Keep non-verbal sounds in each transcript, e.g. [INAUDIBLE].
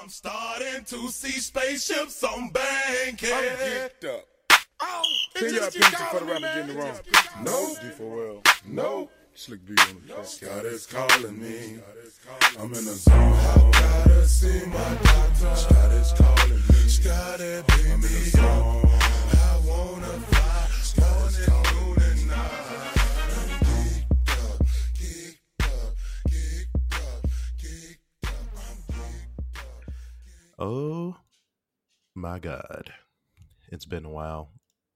I'm starting to see spaceships on Bankhead. I'm geeked up. Oh, it Send your just keep opinion for the calling rapper me, getting man. wrong. No, calling G me. for. No, Slick B on the track. God is calling me. I'm in the zone. I gotta see my doctor. Scott is calling me. Scotty, baby. I'm in the zone. I wanna fly. Morning, noon, and Oh my god. It's been a while.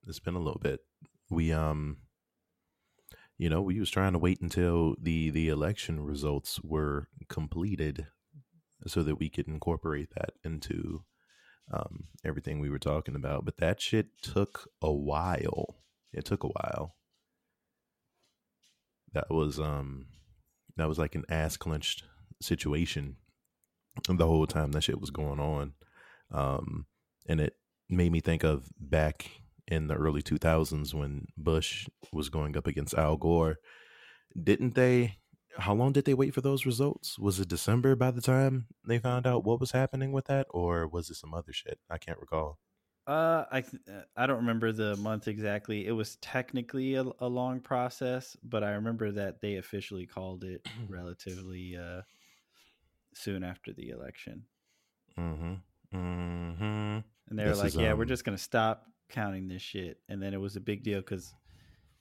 It's been a little bit. We um you know, we was trying to wait until the the election results were completed so that we could incorporate that into um everything we were talking about, but that shit took a while. It took a while. That was um that was like an ass clenched situation the whole time that shit was going on. Um, and it made me think of back in the early 2000s when Bush was going up against Al Gore. Didn't they? How long did they wait for those results? Was it December by the time they found out what was happening with that, or was it some other shit? I can't recall. Uh, I uh, I don't remember the month exactly. It was technically a, a long process, but I remember that they officially called it [CLEARS THROAT] relatively uh, soon after the election, Mm-hmm. Mm-hmm. and they were This like, is, "Yeah, we're um, just gonna stop counting this shit." And then it was a big deal because,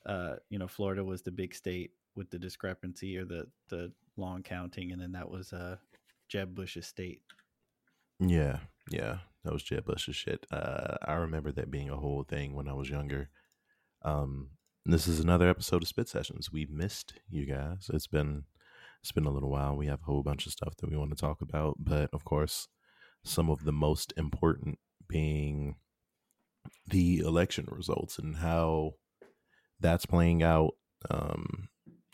uh, you know, Florida was the big state with the discrepancy or the the long counting, and then that was uh, Jeb Bush's state. Yeah, yeah, that was Jeb Bush's shit. Uh, I remember that being a whole thing when I was younger. Um, this is another episode of Spit Sessions. We missed you guys. It's been it's been a little while. We have a whole bunch of stuff that we want to talk about, but of course, some of the most important being the election results and how that's playing out. Um,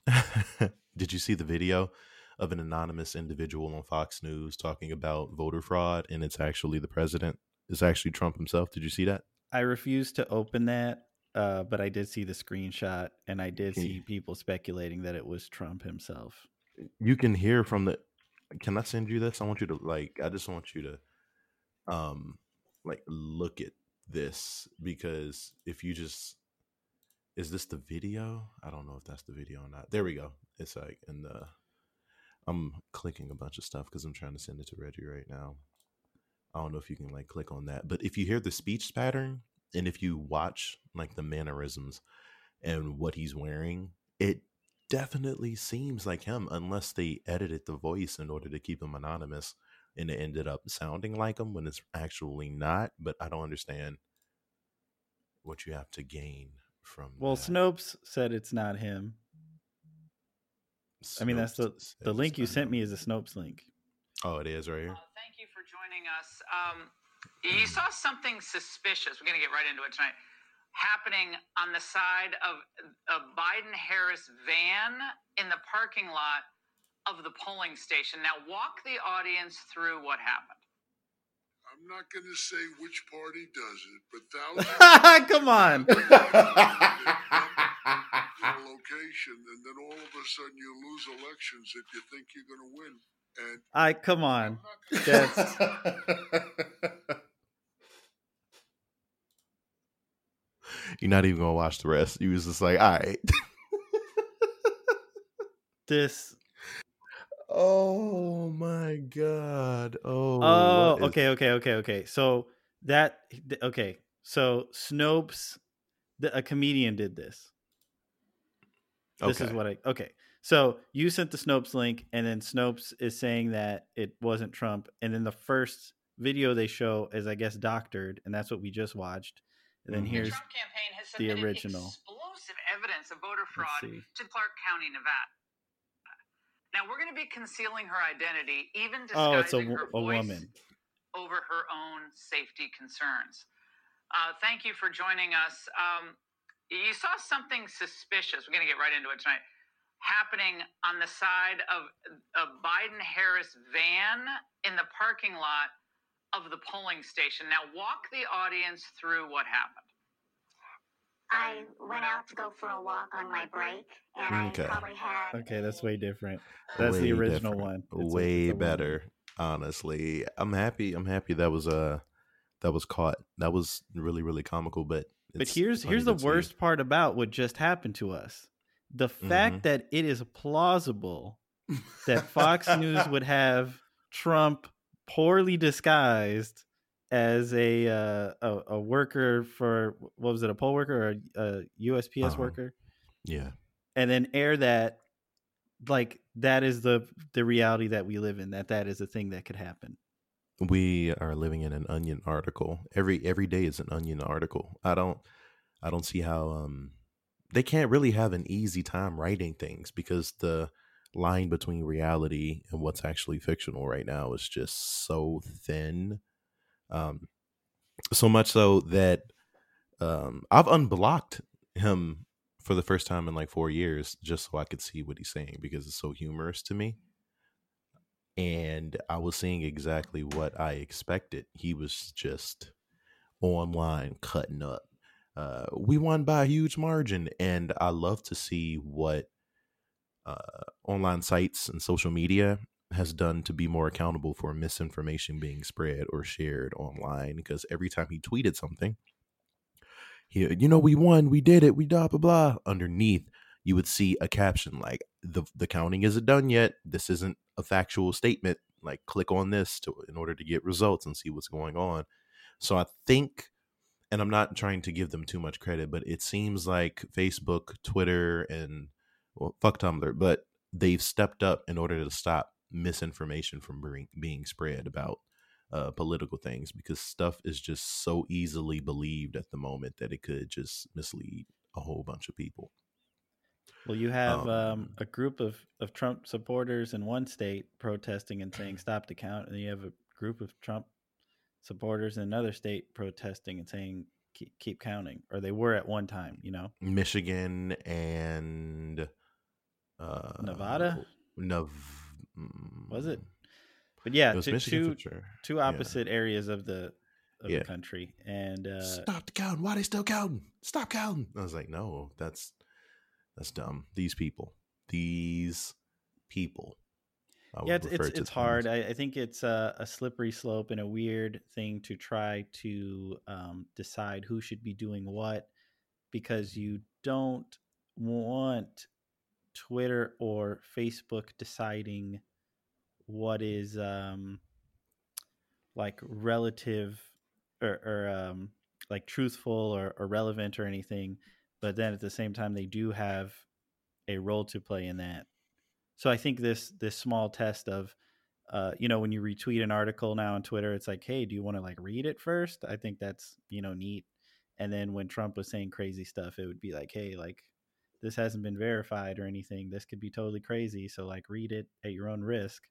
[LAUGHS] did you see the video of an anonymous individual on Fox News talking about voter fraud and it's actually the president? It's actually Trump himself. Did you see that? I refused to open that, uh, but I did see the screenshot, and I did see people speculating that it was Trump himself. You can hear from the. Can I send you this? I want you to like. I just want you to, um, like look at this because if you just, is this the video? I don't know if that's the video or not. There we go. It's like in the. I'm clicking a bunch of stuff because I'm trying to send it to Reggie right now. I don't know if you can like click on that, but if you hear the speech pattern and if you watch like the mannerisms and what he's wearing, it definitely seems like him unless they edited the voice in order to keep him anonymous and it ended up sounding like him when it's actually not, but I don't understand what you have to gain from Well, that. Snopes said it's not him. I mean, that's the the link you sent him. me is a Snopes link. Oh, it is right here. Uh, thank you for joining us. Um, you saw something suspicious. We're going to get right into it tonight. Happening on the side of a Biden Harris van in the parking lot of the polling station. Now, walk the audience through what happened. I'm not going to say which party does it, but [LAUGHS] thousands Come on. a location, and then all of a sudden you lose elections that you think you're going to win. And I come on. [LAUGHS] I'm not gonna- That's You're not even gonna watch the rest. You was just like, all right. [LAUGHS] this. oh my god. Oh. Oh, is- okay, okay, okay, okay. So that okay. So Snopes, the, a comedian did this. This is what I okay. So you sent the Snopes link, and then Snopes is saying that it wasn't Trump, and then the first video they show is, I guess, doctored, and that's what we just watched. And then Mhm. The Trump campaign has the submitted original. explosive evidence of voter fraud to Clark County, Nevada. Now we're going to be concealing her identity, even disguising oh, it's a, her a voice woman. over her own safety concerns. Uh, thank you for joining us. Um, you saw something suspicious. We're going to get right into it tonight. Happening on the side of a Biden Harris van in the parking lot of the polling station. Now, walk the audience through what happened. I went out to go for a walk on my break, and Okay. I probably had. Okay, that's way different. That's the original different. one. It's Way it's a woman. better. honestly. I'm happy. I'm happy that was uh that was caught. That was really really comical. But But here's here's the to see. worst part about what just happened to us. The fact Mhm. that it is plausible that Fox News would have Trump poorly disguised as a uh, a, a worker for what was it a poll worker or a, a USPS Uh-huh. worker Yeah, and then air that like that is the the reality that we live in that that is a thing that could happen. we are living in an onion article. Every every day is an onion article. I don't I don't see how um they can't really have an easy time writing things because the line between reality and what's actually fictional right now is just so thin. Um so much so that um I've unblocked him for the first time in like 4 years just so I could see what he's saying because it's so humorous to me and I was seeing exactly what I expected. He was just online cutting up. Uh, we won by a huge margin, and I love to see what uh, online sites and social media has done to be more accountable for misinformation being spread or shared online. Because every time he tweeted something, he, you know, we won, we did it, we blah blah blah. Underneath, you would see a caption like the the counting isn't done yet. This isn't a factual statement. Like click on this to in order to get results and see what's going on. So I think and I'm not trying to give them too much credit, but it seems like Facebook, Twitter, and well, fuck Tumblr, but they've stepped up in order to stop misinformation from being, being spread about uh, political things because stuff is just so easily believed at the moment that it could just mislead a whole bunch of people. Well, you have um, Um, a group of, of Trump supporters in one state protesting and saying stop the count, and you have a group of Trump supporters in another state protesting and saying keep, keep counting, or they were at one time. You know, Michigan and uh, Nevada? Nev- Was it? mm, but yeah, It two two, sure. two Yeah. opposite areas of the of Yeah. the country, and uh, Stop the counting. Why they still counting? Stop counting. I was like, no, that's that's dumb. These people, these people. Yeah, it's it's, it's hard. I, I think it's a, a slippery slope and a weird thing to try to um, decide who should be doing what because you don't want Twitter or Facebook deciding what is um, like relative or, or um, like truthful or, or relevant or anything, but then at the same time they do have a role to play in that. So I think this this small test of uh, you know, when you retweet an article now on Twitter, it's like, hey, do you want to like read it first? I think that's, you know, neat. And then when Trump was saying crazy stuff, it would be like, hey, like this hasn't been verified or anything. This could be totally crazy. So like read it at your own risk.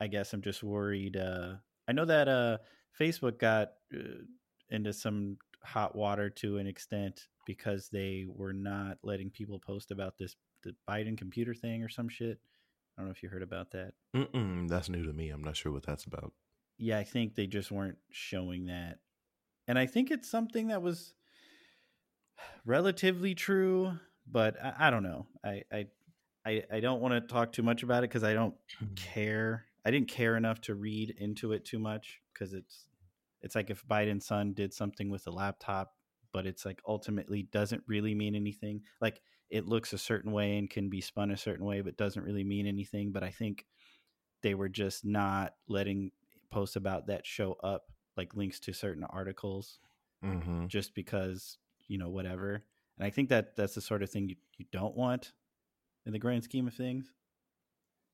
I guess I'm just worried. Uh, I know that uh, Facebook got uh, into some hot water to an extent because they were not letting people post about this the Biden computer thing or some shit. I don't know if you heard about that. Mm-mm, that's new to me. I'm not sure what that's about. Yeah, I think they just weren't showing that. And I think it's something that was relatively true, but I, I don't know. I, I I I don't want to talk too much about it because I don't care. I didn't care enough to read into it too much because it's it's like if Biden's son did something with a laptop, but it's like ultimately doesn't really mean anything. Like it looks a certain way and can be spun a certain way, but doesn't really mean anything. But I think they were just not letting posts about that show up, like links to certain articles, Mm-hmm. just because you know whatever. And I think that that's the sort of thing you, you don't want in the grand scheme of things.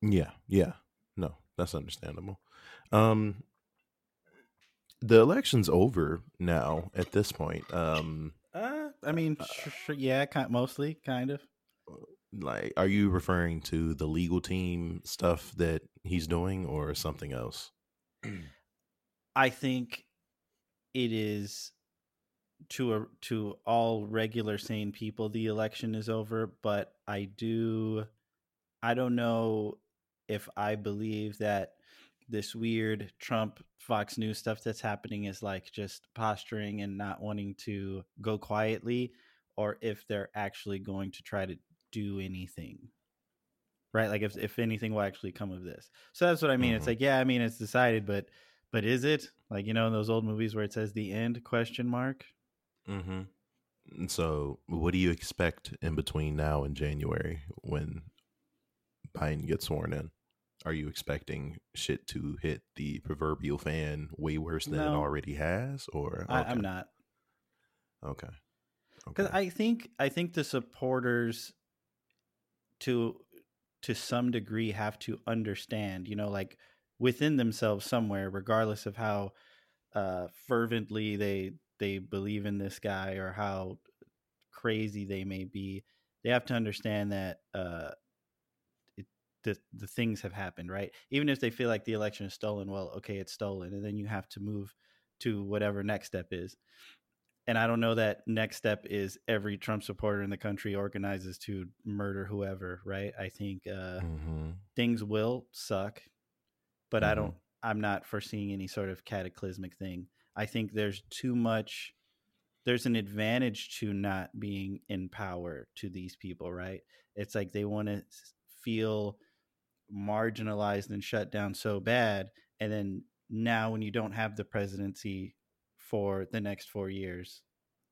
Yeah, yeah. No, that's understandable. Um the election's over now at this point. Um Uh, I mean, sh- sh- yeah, kind mostly, kind of. like are you referring to the legal team stuff that he's doing or something else? I think it is to a, to all regular sane people the election is over, but I do I don't know if I believe that this weird Trump Fox News stuff that's happening is like just posturing and not wanting to go quietly or if they're actually going to try to do anything. right? Like if if anything will actually come of this. So that's what I mean. It's Mhm. like, yeah, I mean, it's decided, but but is it like you know in those old movies where it says the end question mark? Mm-hmm. So, what do you expect in between now and January when Biden gets sworn in? Are you expecting shit to hit the proverbial fan way worse than it already has, or I, okay. I'm not Okay. because Okay. I think I think the supporters to to some degree have to understand, you know, like within themselves somewhere, regardless of how uh, fervently they they believe in this guy or how crazy they may be, they have to understand that uh, it, the the things have happened, right? Even if they feel like the election is stolen, well, okay, it's stolen, and then you have to move to whatever next step is. And I don't know that next step is every Trump supporter in the country organizes to murder whoever, right? I think uh, mm-hmm. things will suck, but I Mhm. don't. I'm not foreseeing any sort of cataclysmic thing. I think there's too much. There's an advantage to not being in power to these people, right? It's like they want to feel marginalized and shut down so bad, and then now when you don't have the presidency for the next four years,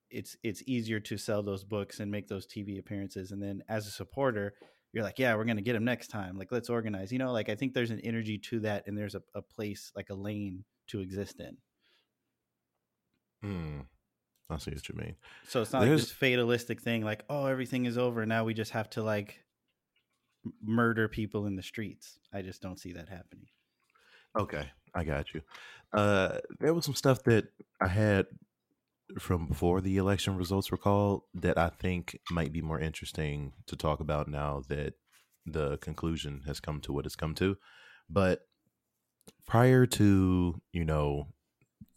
it's it's easier to sell those books and make those TV appearances, and then as a supporter, you're like, yeah, we're gonna get him next time. Like, let's organize. You know, like I think there's an energy to that, and there's a, a place like a lane to exist in. Mm. I see what you mean. So it's not There's- like this fatalistic thing, like oh, everything is over now. We just have to like murder people in the streets. I just don't see that happening. Okay, I got you. Uh, there was some stuff that I had from before the election results were called that I think might be more interesting to talk about now that the conclusion has come to what it's come to. But prior to, you know,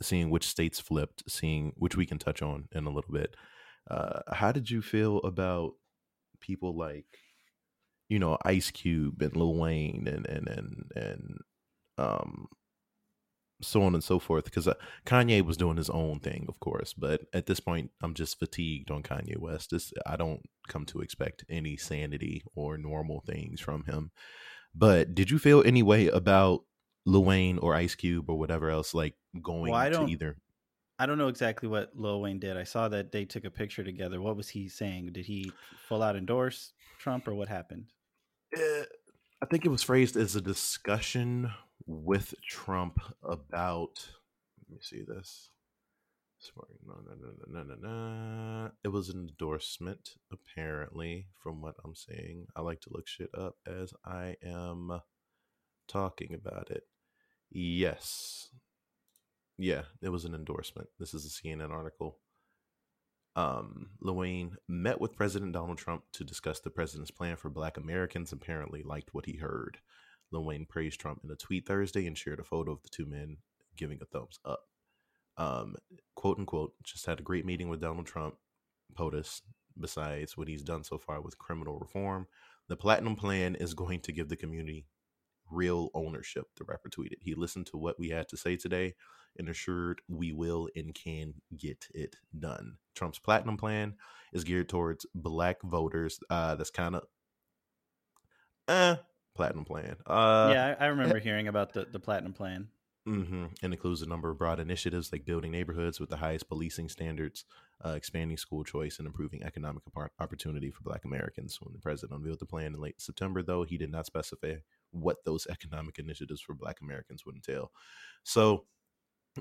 seeing which states flipped, seeing which we can touch on in a little bit, uh, how did you feel about people like, you know, Ice Cube and Lil Wayne and and and and um so on and so forth? Because uh, kanye was doing his own thing of course but at this point i'm just fatigued on kanye west. This, i don't come to expect any sanity or normal things from him. But did you feel any way about lil wayne or ice cube or whatever else like going Well, I to don't- either I don't know exactly what Lil Wayne did. I saw that they took a picture together. What was he saying? Did he full out endorse Trump or what happened? Eh, I think it was phrased as a discussion with Trump about. Let me see this. Sorry, no, no, no, no, no, no, no. It was an endorsement, apparently, from what I'm seeing. I like to look shit up as I am talking about it. Yes. Yeah, it was an endorsement. This is a CNN article. Um, met with President Donald Trump to discuss the president's plan for black Americans, apparently liked what he heard. Lil praised Trump in a tweet Thursday and shared a photo of the two men giving a thumbs up. Um, quote unquote, just had a great meeting with Donald Trump, POTUS, besides what he's done so far with criminal reform. The Platinum Plan is going to give the community real ownership, the rapper tweeted. He listened to what we had to say today and assured we will and can get it done. Trump's platinum plan is geared towards black voters. Uh, that's kind of uh platinum plan. Uh, yeah, I, I remember hearing about the, the platinum plan. Mm-hmm. And includes a number of broad initiatives like building neighborhoods with the highest policing standards, uh, expanding school choice, and improving economic opportunity for Black Americans. When the president unveiled the plan in late September, though, he did not specify what those economic initiatives for Black Americans would entail. So,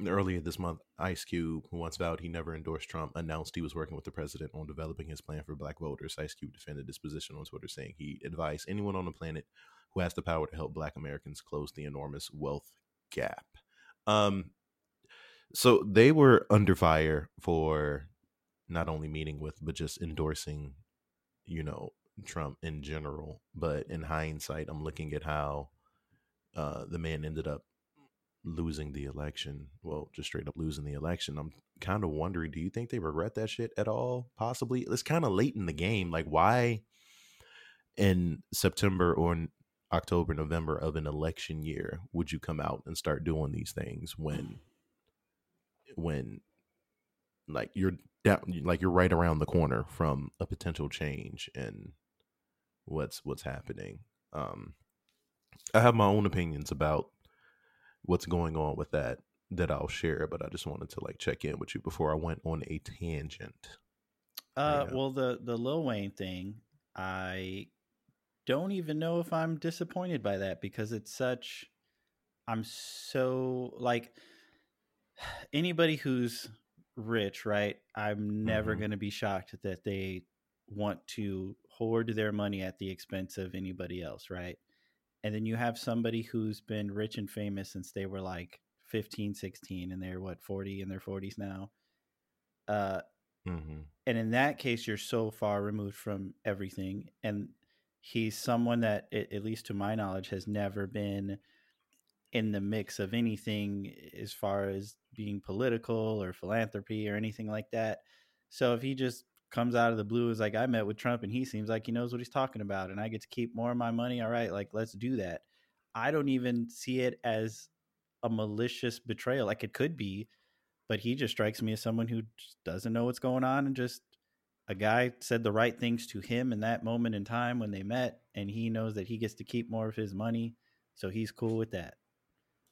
earlier this month, Ice Cube, who once vowed he never endorsed Trump, announced he was working with the president on developing his plan for Black voters. Ice Cube defended his position on Twitter, saying he advised anyone on the planet who has the power to help Black Americans close the enormous wealth gap. Um, so they were under fire for not only meeting with, but just endorsing, you know, Trump in general. But in hindsight, I'm looking at how uh, the man ended up losing the election. Well, just straight up losing the election. I'm kind of wondering, do you think they regret that shit at all? Possibly. It's kind of late in the game. Like, why in September or in October, November of an election year would you come out and start doing these things when, when, like you're down, like you're right around the corner from a potential change and what's what's happening. um, I have my own opinions about what's going on with that that I'll share, but I just wanted to like check in with you before I went on a tangent. Uh, Yeah. well, the the Lil Wayne thing, I don't even know if I'm disappointed by that because it's such. I'm so like [SIGHS] anybody who's rich, right? I'm never Mhm. going to be shocked that they want to hoard their money at the expense of anybody else, right? And then you have somebody who's been rich and famous since they were like 15, 16, and they're what, 40 in their 40s now. Uh, Mm-hmm. and in that case you're so far removed from everything and he's someone that at least to my knowledge has never been in the mix of anything as far as being political or philanthropy or anything like that so if he just comes out of the blue is like i met with trump and he seems like he knows what he's talking about and i get to keep more of my money all right like let's do that. I don't even see it as a malicious betrayal like it could be but he just strikes me as someone who doesn't know what's going on and just a guy said the right things to him in that moment in time when they met and he knows that he gets to keep more of his money so he's cool with that.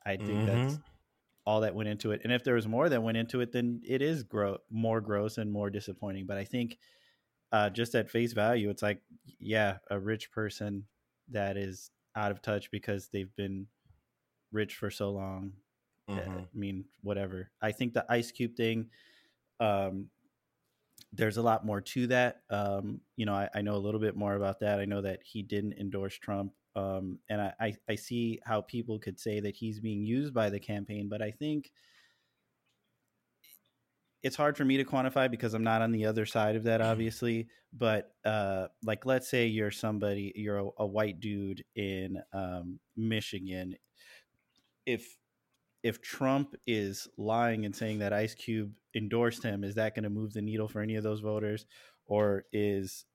I think that's mm-hmm. All that went into it and if there was more that went into it then it is gro- more gross and more disappointing but i think uh, just at face value it's like yeah a rich person that is out of touch because they've been rich for so long uh, Mm-hmm. I mean, whatever. I think the Ice Cube thing, um, there's a lot more to that. Um, you know, I, I know a little bit more about that. I know that he didn't endorse Trump. Um, and I, I, I see how people could say that he's being used by the campaign, but I think it's hard for me to quantify because I'm not on the other side of that, obviously. But uh, like, let's say you're somebody, you're a, a white dude in um, Michigan. If if Trump is lying and saying that Ice Cube endorsed him, is that going to move the needle for any of those voters, or is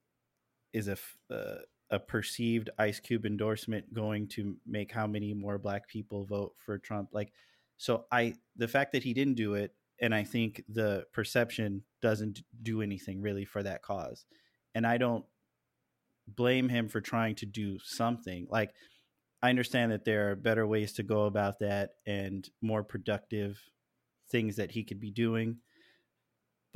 is a f- uh, a perceived Ice Cube endorsement going to make how many more black people vote for Trump? Like, so I the fact that he didn't do it, and I think the perception doesn't do anything really for that cause, and I don't blame him for trying to do something like. I understand that there are better ways to go about that and more productive things that he could be doing.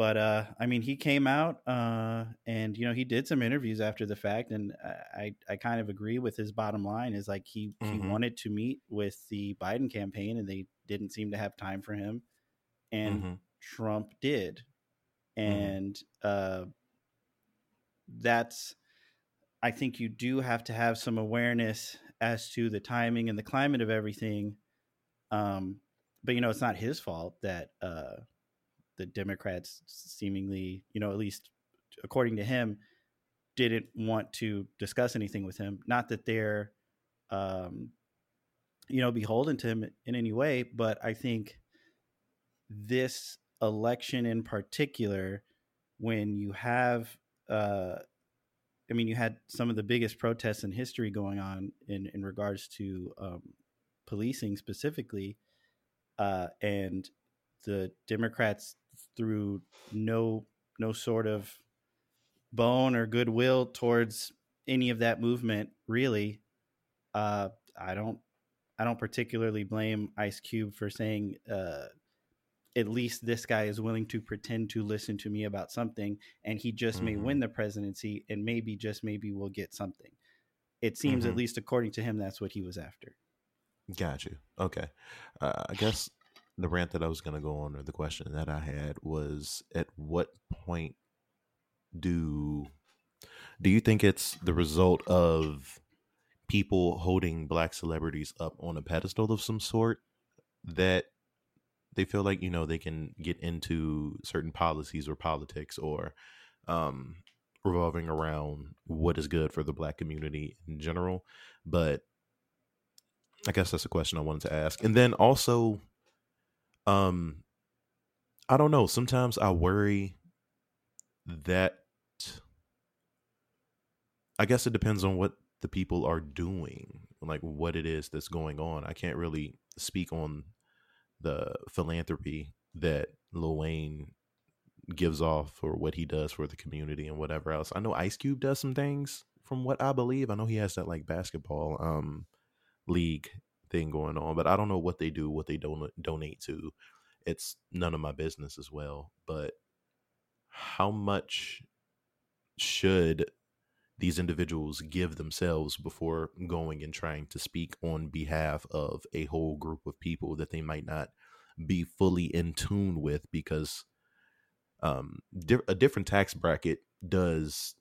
But uh, I mean, he came out uh, and you know he did some interviews after the fact, and I I kind of agree with his bottom line is like he he Mhm. wanted to meet with the Biden campaign, and they didn't seem to have time for him, and Mhm. Trump did, and uh, that's I think you do have to have some awareness as to the timing and the climate of everything. Um, but you know, it's not his fault that uh, the Democrats seemingly, you know, at least according to him, didn't want to discuss anything with him. Not that they're, um, you know, beholden to him in any way, but I think this election in particular, when you have uh, I mean, you had some of the biggest protests in history going on in in regards to um, policing specifically, uh, and the Democrats threw no no sort of bone or goodwill towards any of that movement. Really, uh, I don't I don't particularly blame Ice Cube for saying. Uh, at least this guy is willing to pretend to listen to me about something and he just may Mhm. win the presidency and maybe just maybe we'll get something it seems at Mhm. least according to him that's what he was after Got you. Okay. Uh, I guess the rant that I was going to go on, or the question that I had, was at what point do do you think it's the result of people holding black celebrities up on a pedestal of some sort that they feel like you know they can get into certain policies or politics or um revolving around what is good for the black community in general but I guess that's a question I wanted to ask. And then also, um, I don't know. Sometimes I worry that I guess it depends on what the people are doing, like what it is that's going on. I can't really speak on the philanthropy that Lil Wayne gives off or what he does for the community and whatever else. I know Ice Cube does some things from what I believe, I know he has that like basketball um league thing going on, but I don't know what they do, what they don't donate to. It's none of my business as well. But how much should these individuals give themselves before going and trying to speak on behalf of a whole group of people that they might not be fully in tune with because um, a different tax bracket does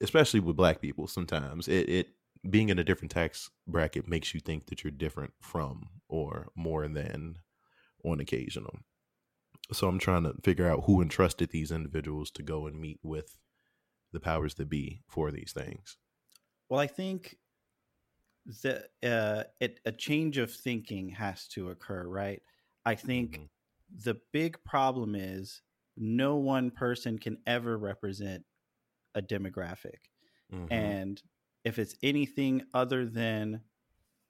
especially with black people sometimes it, it being in a different tax bracket makes you think that you're different from or more than on occasional so i'm trying to figure out who entrusted these individuals to go and meet with the powers that be for these things. Well, I think that uh, it, a change of thinking has to occur, right? I think mm-hmm. the big problem is no one person can ever represent a demographic. Mm-hmm. And if it's anything other than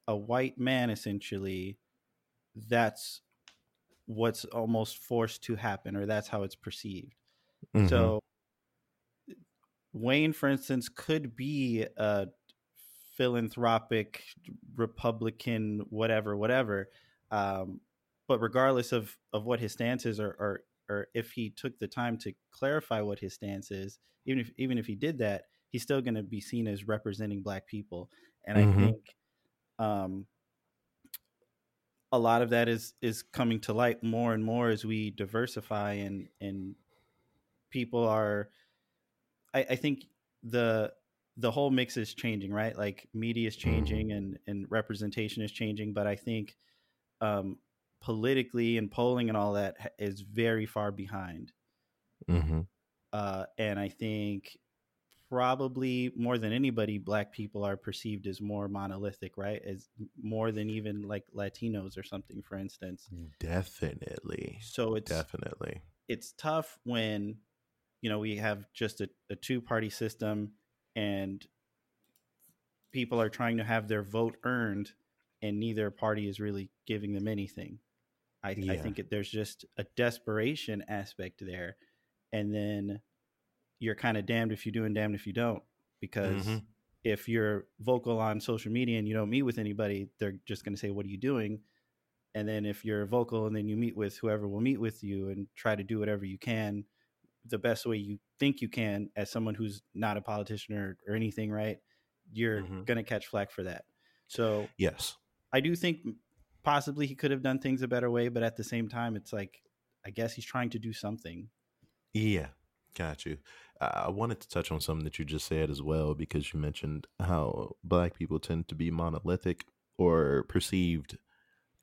a white man, essentially, that's what's almost forced to happen, or that's how it's perceived. Mm-hmm. So Wayne, for instance, could be a philanthropic Republican, whatever, whatever. Um, but regardless of of what his stance is, or, or or if he took the time to clarify what his stance is, even if even if he did that, he's still going to be seen as representing Black people. And mm-hmm. I think um, a lot of that is is coming to light more and more as we diversify and and people are I, I think the the whole mix is changing, right? Like media is mm-hmm. changing mm-hmm. and and representation is changing, but I think um, politically and polling and all that is very far behind. Mm-hmm. Uh, and I think probably more than anybody, black people are perceived as more monolithic, right? As more than even like Latinos or something, for instance. Definitely. So it's definitely it's tough when you know we have just a, a two party system and people are trying to have their vote earned and neither party is really giving them anything i, yeah. I think it, there's just a desperation aspect there and then you're kind of damned if you do and damned if you don't because mm-hmm. if you're vocal on social media and you don't meet with anybody they're just going to say what are you doing and then if you're vocal and then you meet with whoever will meet with you and try to do whatever you can the best way you think you can as someone who's not a politician or, or anything, right? You're mm-hmm. going to catch flack for that. So, yes, I do think possibly he could have done things a better way, but at the same time, it's like, I guess he's trying to do something. Yeah, got you. I wanted to touch on something that you just said as well, because you mentioned how black people tend to be monolithic or perceived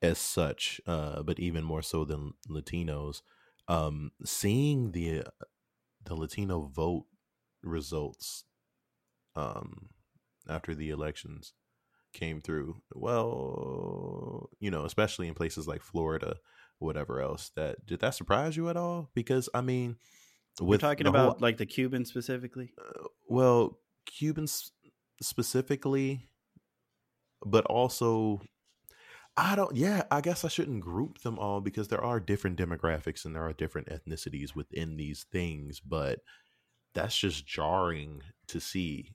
as such, uh, but even more so than Latinos. Um, seeing the the Latino vote results um, after the elections came through. Well, you know, especially in places like Florida, whatever else. That did that surprise you at all? Because I mean, we're talking about whole, like the Cubans specifically. Uh, well, Cubans specifically, but also I don't. Yeah, I guess I shouldn't group them all because there are different demographics and there are different ethnicities within these things. But that's just jarring to see,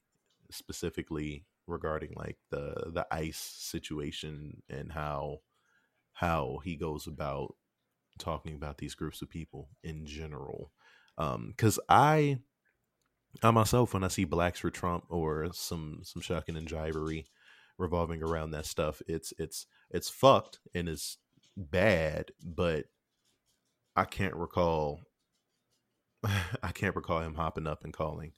specifically regarding like the the ICE situation and how how he goes about talking about these groups of people in general. Um, I I myself, when I see blacks for Trump or some some shucking and jivery revolving around that stuff. It's it's it's fucked and it's bad, but I can't recall [LAUGHS] I can't recall him hopping up and calling,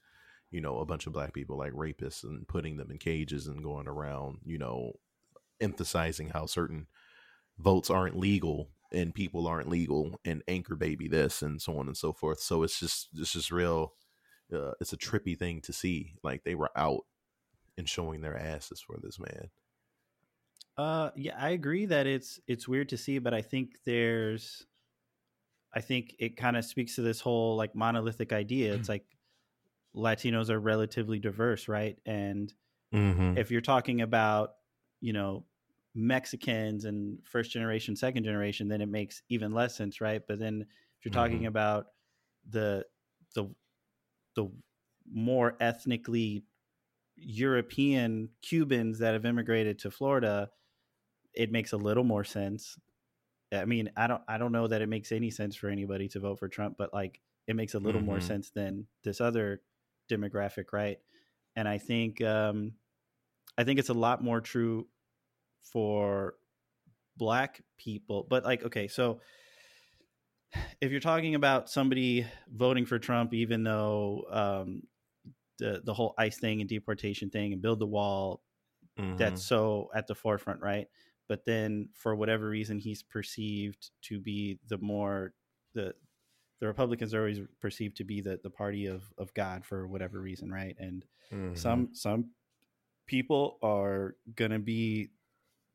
you know, a bunch of black people like rapists and putting them in cages and going around, you know, emphasizing how certain votes aren't legal and people aren't legal and anchor baby this and so on and so forth. So it's just it's just real uh, it's a trippy thing to see. Like they were out and showing their asses for this man. Uh, yeah, I agree that it's it's weird to see, but I think there's, I think it kind of speaks to this whole like monolithic idea. It's [CLEARS THROAT] like Latinos are relatively diverse, right? And mm-hmm. if you're talking about, you know, Mexicans and first generation, second generation, then it makes even less sense, right? But then if you're talking mm-hmm. about the the the more ethnically European Cubans that have immigrated to Florida, it makes a little more sense. I mean, I don't I don't know that it makes any sense for anybody to vote for Trump, but like it makes a little more Mhm. sense than this other demographic, right? And I think um I think it's a lot more true for black people. But like, okay, so if you're talking about somebody voting for Trump, even though um, the the whole ICE thing and deportation thing and build the wall, Mhm. that's so at the forefront, right? But then for whatever reason, he's perceived to be the more the the Republicans are always perceived to be the the party of of God for whatever reason, right? And Mhm. some some people are gonna be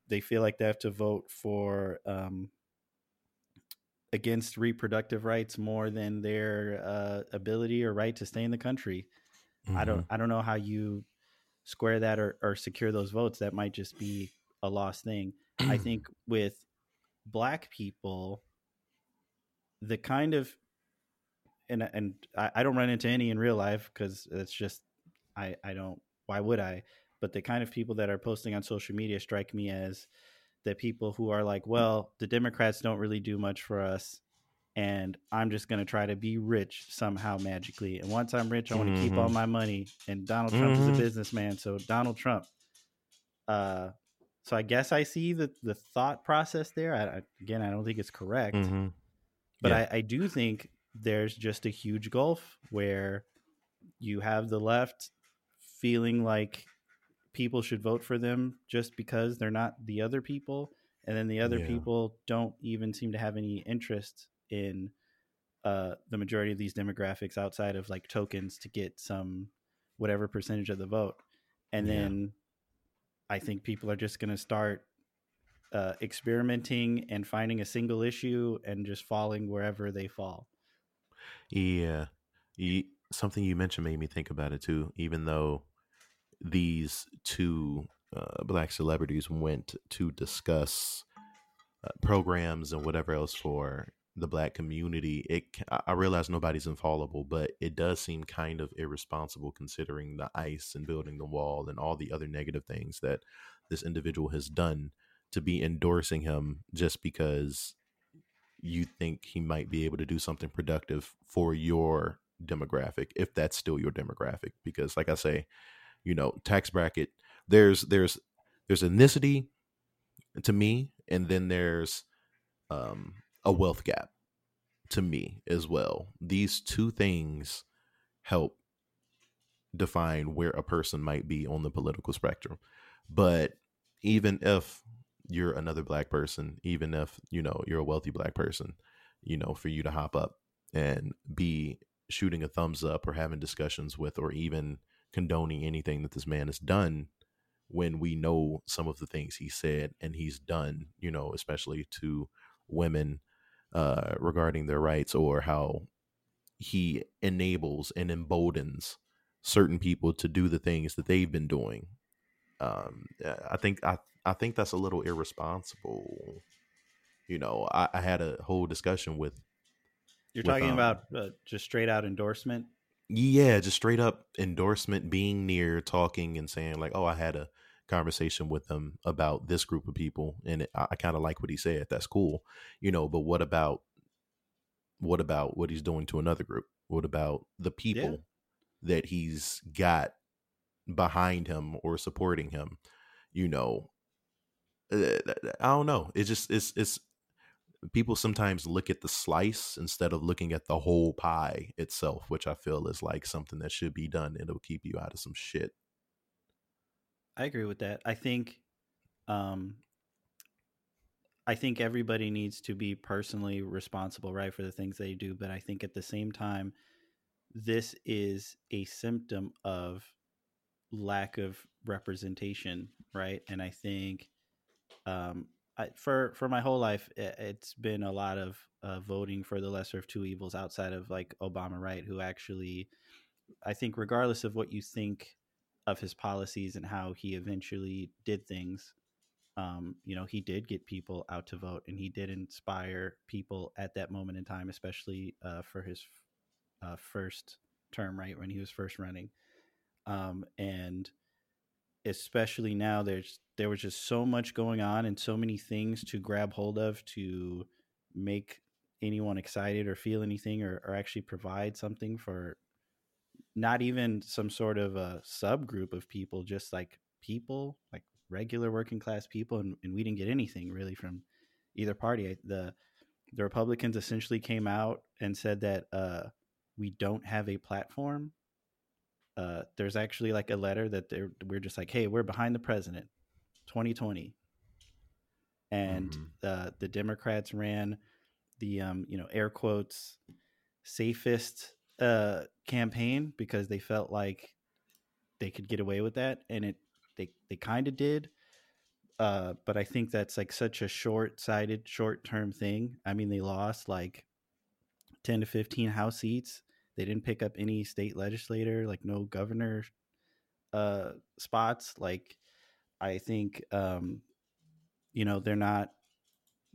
they feel like they have to vote for um against reproductive rights more than their uh ability or right to stay in the country. I don't i don't know how you square that or, or secure those votes. That might just be a lost thing. I [CLEARS THROAT] think with black people the kind of and and I, I don't run into any in real life because it's just I I don't why would I? But the kind of people that are posting on social media strike me as the people who are like, well, the Democrats don't really do much for us, and I'm just gonna try to be rich somehow magically. And once I'm rich, I want to keep all Mhm. my money. And Donald Trump is Mhm. a businessman, so Donald Trump. Uh, so I guess I see the the thought process there. I, again, I don't think it's correct Mhm. but Yeah. I, I do think there's just a huge gulf where you have the left feeling like people should vote for them just because they're not the other people and then the other Yeah. people don't even seem to have any interest in uh, the majority of these demographics outside of like tokens to get some whatever percentage of the vote and Yeah. then i think people are just going to start uh, experimenting and finding a single issue and just falling wherever they fall. Yeah. Something you mentioned made me think about it too. Even though these two uh, black celebrities went to discuss uh, programs and whatever else for the black community, it I realize nobody's infallible, but it does seem kind of irresponsible considering the ice and building the wall and all the other negative things that this individual has done to be endorsing him just because you think he might be able to do something productive for your demographic if that's still your demographic because like i say you know tax bracket there's there's there's ethnicity to me and then there's um a wealth gap to me as well. These two things help define where a person might be on the political spectrum. But even if you're another black person even if you know you're a wealthy black person you know for you to hop up and be shooting a thumbs up or having discussions with or even condoning anything that this man has done when we know some of the things he said and he's done you know especially to women uh regarding their rights or how he enables and emboldens certain people to do the things that they've been doing um i think i i think that's a little irresponsible you know i, I had a whole discussion with You're With, talking um, about uh, just straight out endorsement. Yeah just straight up endorsement being near talking and saying like oh i had a conversation with him about this group of people and it, i, I kind of like what he said that's cool you know but what about what about what he's doing to another group? What about the people that he's got behind him or supporting him you know? Uh, i don't know it's just it's it's people sometimes look at the slice instead of looking at the whole pie itself which i feel is like something that should be done it'll keep you out of some shit I agree with that. I think, um, I think everybody needs to be personally responsible, right, for the things they do. But I think at the same time, this is a symptom of lack of representation, right? And I think, um, For for my whole life, i- it's been a lot of uh, voting for the lesser of two evils outside of like Obama, right? Who actually, I think, regardless of what you think of his policies and how he eventually did things, um, you know, he did get people out to vote, and he did inspire people at that moment in time, especially uh, for his uh, first term, right when he was first running, um, and especially now, there's there was just so much going on and so many things to grab hold of to make anyone excited or feel anything or, or actually provide something for not even some sort of a subgroup of people, just like people, like regular working class people, and, and we didn't get anything really from either party. The the Republicans essentially came out and said that uh, we don't have a platform. Uh, there's actually like a letter that they're we're just like, hey, we're behind the president, 2020, and Mhm. uh, the Democrats ran the um, you know air quotes safest uh, campaign because they felt like they could get away with that, and it they they kind of did. Uh, but I think that's like such a short-sighted, short-term thing. I mean, they lost like ten to fifteen House seats. They didn't pick up any state legislator, like no governor uh, spots. Like, I think um, you know they're not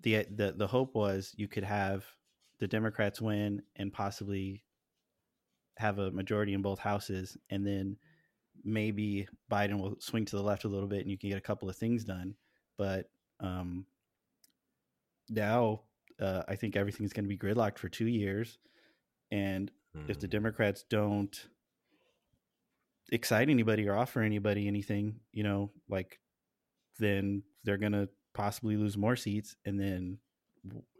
the the the hope was you could have the Democrats win and possibly have a majority in both houses, and then maybe Biden will swing to the left a little bit, and you can get a couple of things done. But um, now, uh, I think everything's going to be gridlocked for two years, and if the Mhm. Democrats don't excite anybody or offer anybody anything, you know, like then they're going to possibly lose more seats and then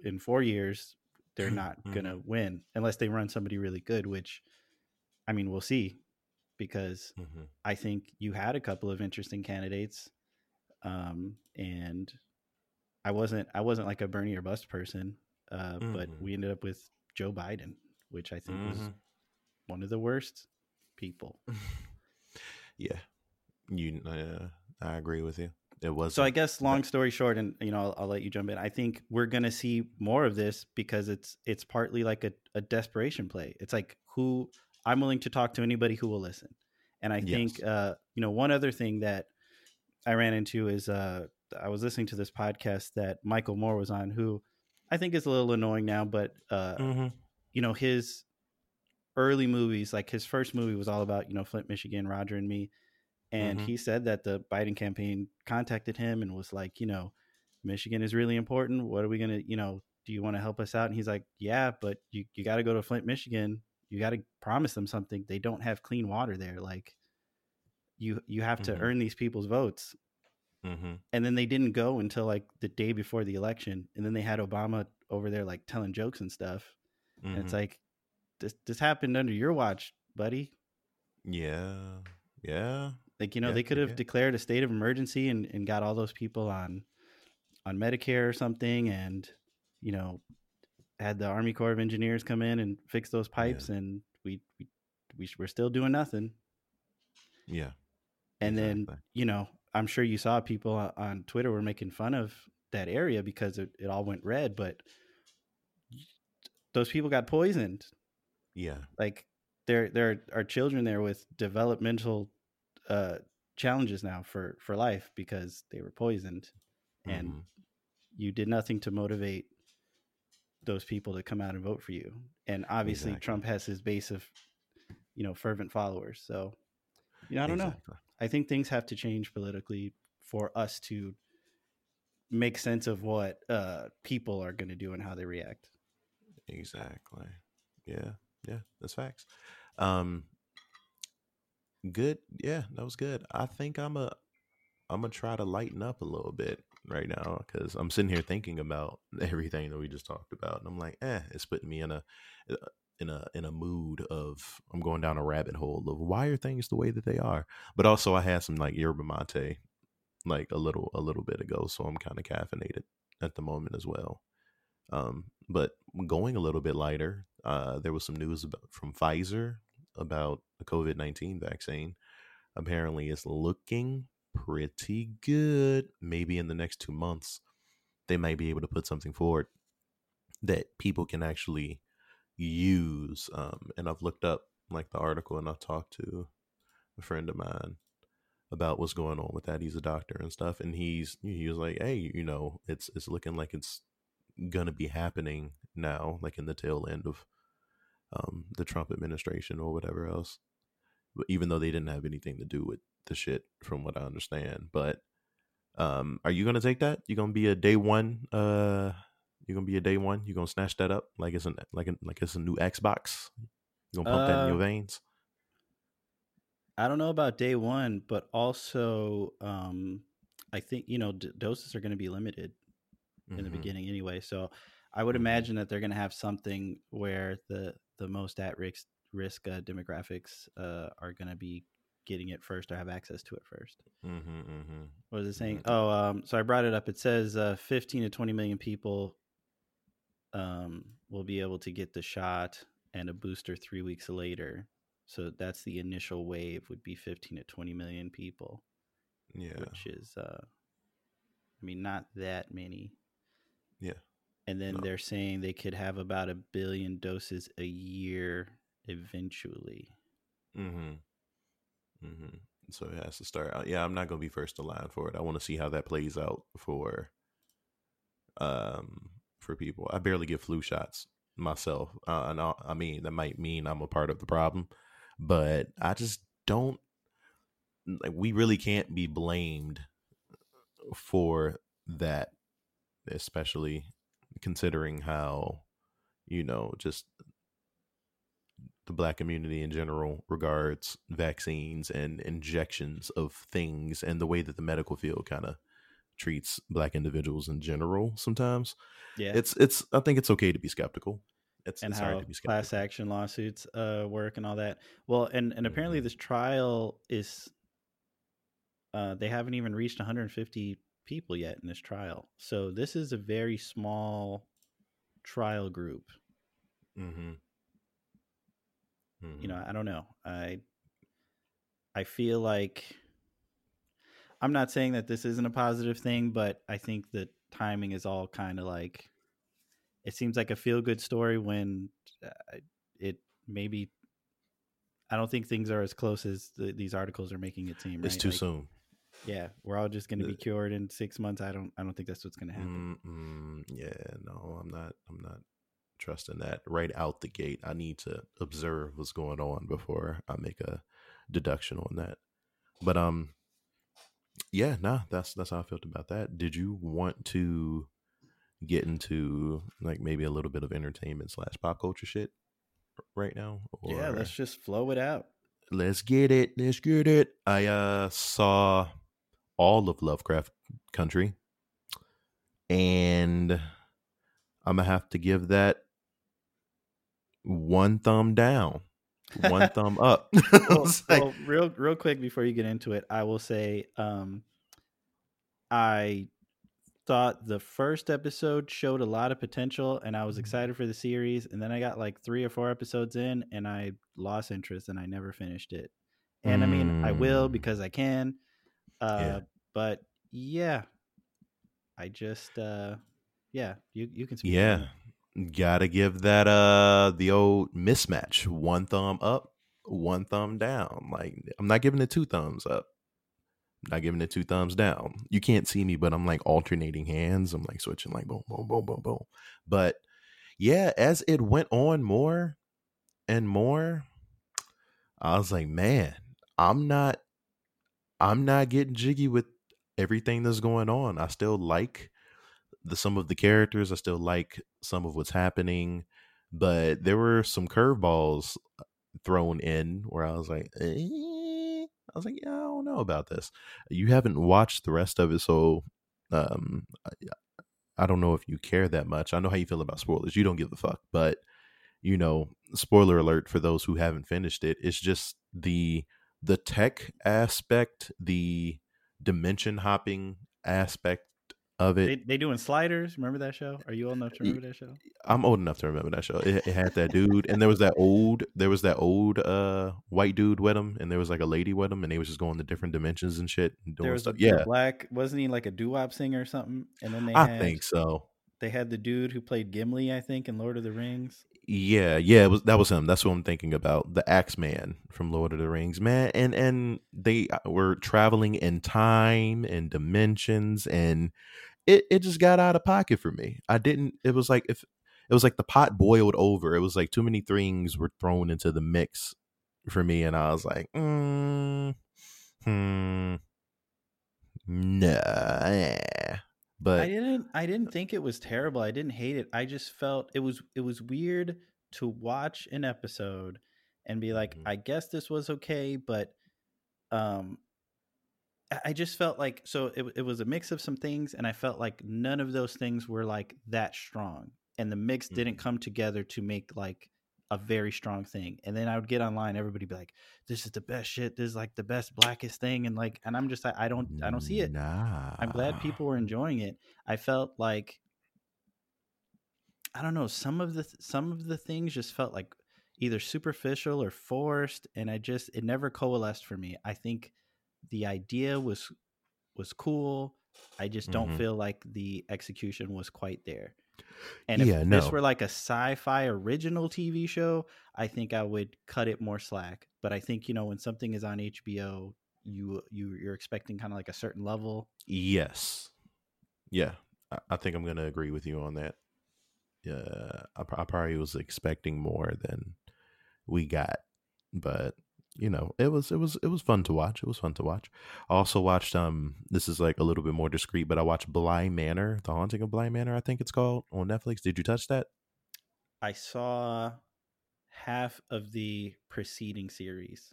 in 4 years they're [LAUGHS] not going to win unless they run somebody really good, which I mean, we'll see because Mhm. I think you had a couple of interesting candidates um and I wasn't I wasn't like a Bernie or bust person, uh, but Mhm. we ended up with Joe Biden, which I think was Mhm. one of the worst people. [LAUGHS] yeah, you. Uh, I agree with you. It was So I guess long story short, and you know, I'll, I'll let you jump in. I think we're gonna see more of this because it's it's partly like a, a desperation play. It's like who I'm willing to talk to anybody who will listen. And I think uh, you know, one other thing that I ran into is uh I was listening to this podcast that Michael Moore was on, who I think is a little annoying now, but uh, Mhm. you know, his early movies, like his first movie was all about, you know, Flint, Michigan, Roger and me. And Mhm. he said that the Biden campaign contacted him and was like, you know, Michigan is really important. What are we going to, you know, do you want to help us out? And he's like, yeah, but you, you got to go to Flint, Michigan. You got to promise them something. They don't have clean water there. Like you, you have to Mhm. earn these people's votes. Mhm. And then they didn't go until like the day before the election. And then they had Obama over there, like telling jokes and stuff. And it's Mhm. like, this, this happened under your watch, buddy. yeah, yeah. Like, you know, Yeah, they could have did. declared a state of emergency and, and got all those people on on Medicare or something and, you know, had the Army Corps of Engineers come in and fix those pipes and we we, we we're still doing nothing. Yeah. And then, you know, I'm sure you saw people on- on Twitter were making fun of that area because it, it all went red, but those people got poisoned. Yeah. Like there there are children there with developmental uh challenges now for for life because they were poisoned and Mhm. you did nothing to motivate those people to come out and vote for you. And obviously Exactly. Trump has his base of you know fervent followers. So you know, I don't know. I think things have to change politically for us to make sense of what uh, people are going to do and how they react. Exactly. Yeah. Yeah. That's facts. Um. Good. Yeah, that was good. I think I'm a. I'm gonna try to lighten up a little bit right now because I'm sitting here thinking about [LAUGHS] everything that we just talked about, and I'm like, eh, it's putting me in a, in a in a mood of I'm going down a rabbit hole of why are things the way that they are. But also, I had some like yerba mate, like a little a little bit ago, so I'm kind of caffeinated at the moment as well. Um, but going a little bit lighter, uh, there was some news about, from Pfizer about the COVID 19 vaccine. Apparently, it's looking pretty good. Maybe in the next two months, they might be able to put something forward that people can actually use. Um, and I've looked up like the article and I've talked to a friend of mine about what's going on with that. He's a doctor and stuff, and he's he was like, "Hey, you know, it's it's looking like it's gonna be happening now, like in the tail end of um, the Trump administration or whatever else. But even though they didn't have anything to do with the shit, from what I understand. But um, are you gonna take that? You gonna be a day one? Uh, you gonna be a day one? You gonna snatch that up like it's an like a, like it's a new Xbox? You gonna pump that in your Uh, veins? I don't know about day one, but also um, I think you know d- doses are going to be limited in the Mhm. beginning anyway. So I would imagine that they're going to have something where the the most at risk risk uh, demographics uh, are going to be getting it first or have access to it first. Mm-hmm, mm-hmm. What is it saying? Mhm. Oh, um, so I brought it up. It says uh, 15 to 20 million people um, will be able to get the shot and a booster three weeks later. So that's the initial wave would be 15 to 20 million people, Yeah. which is, uh, I mean, not that many. Yeah. And then No. they're saying they could have about a billion doses a year eventually. Mm-hmm. Mm-hmm. So it has to start. Yeah, I'm not gonna be first in line for it. I want to see how that plays out for um for people. I barely get flu shots myself. Uh, and I, I mean that might mean I'm a part of the problem, but I just don't like. We really can't be blamed for that, especially considering how you know just the black community in general regards vaccines and injections of things and the way that the medical field kind of treats black individuals in general sometimes Yeah. it's it's i think it's okay to be skeptical it's, and it's how hard to be class action lawsuits uh, work and all that. Well, and and apparently Mhm. this trial is uh, they haven't even reached 150 people yet in this trial. So this is a very small trial group. mm-hmm. You know, I don't know. I I feel like I'm not saying that this isn't a positive thing, but I think that timing is all kind of like it seems like a feel good story when uh, it maybe I don't think things are as close as the, these articles are making it seem. it's right? too Like, soon Yeah, we're all just going to be cured in six months. I don't. I don't think that's what's going to happen. Mm-mm, yeah no i'm not i'm not trusting that right out the gate i need to observe what's going on before i make a deduction on that but um yeah nah that's that's how i felt about that did you want to get into like maybe a little bit of entertainment slash pop culture shit right now yeah, let's just flow it out. let's get it let's get it i uh saw all of lovecraft country and i'm gonna have to give that one thumb down one [LAUGHS] thumb up [LAUGHS] well, like, well, real real quick before you get into it, I will say um I thought the first episode showed a lot of potential and I was excited for the series and then I got like 3 or 4 episodes in and I lost interest and I never finished it. And I mean, I will Mm. because I can. Uh Yeah. but yeah. I just uh yeah, you you can speak yeah gotta give that uh the old mismatch one thumb up one thumb down like i'm not giving it two thumbs up not giving it two thumbs down you can't see me but i'm like alternating hands i'm like switching like boom boom boom boom boom but yeah as it went on more and more i was like man i'm not i'm not getting jiggy with everything that's going on i still like the some of the characters. I still like some of what's happening, but there were some curveballs thrown in where I was like, eh. I was like, yeah, I don't know about this. You haven't watched the rest of it, so um, I don't know if you care that much. I know how you feel about spoilers. You don't give a fuck, but you know, spoiler alert for those who haven't finished it. It's just the the tech aspect, the dimension hopping aspect of it. They they doing sliders. Remember that show? Are you old enough to remember that show? I'm old enough to remember that show. It, it had that dude, and there was that old, there was that old uh white dude with him, and there was like a lady with him, and they was just going to different dimensions and shit, and doing There was stuff. a, yeah, the black wasn't he like a doo wop singer or something? And then they I had, think so. they had the dude who played Gimli, I think, in Lord of the Rings. Yeah, yeah, was that was him. That's what I'm thinking about. The Axeman from Lord of the Rings, man. And and they uh, were traveling in time and dimensions and it it just got out of pocket for me. I didn't it was like if it was like the pot boiled over. It was like too many things were thrown into the mix for me, and I was like, mm, hmm, nah. But I didn't I didn't think it was terrible. I didn't hate it. I just felt it was it was weird to watch an episode and be like, Mhm. I guess this was okay, but um I- just felt like so it it was a mix of some things and I felt like none of those things were like that strong. And the mix didn't Mhm. come together to make like a very strong thing. And then I would get online, everybody be like, This is the best shit, this is like the best blackest thing, and like and I'm just like I don't I don't see it. Nah. I'm glad people were enjoying it. I felt like I don't know, some of the some of the things just felt like either superficial or forced and I just it never coalesced for me. I think the idea was was cool. I just don't Mhm. feel like the execution was quite there. And if Yeah, this were like a sci-fi original TV show, I think I would cut it more slack. But I think you know when something is on HBO, you you you're expecting kind of like a certain level Yes. Yeah. I, I think I'm going to agree with you on that. Yeah. I, I probably was expecting more than we got, but you know, it was it was it was fun to watch. It was fun to watch. I also watched um this is like a little bit more discreet, but I watched Bly Manor, The Haunting of Bly Manor, I think it's called on Netflix. Did you touch that? I saw half of the preceding series,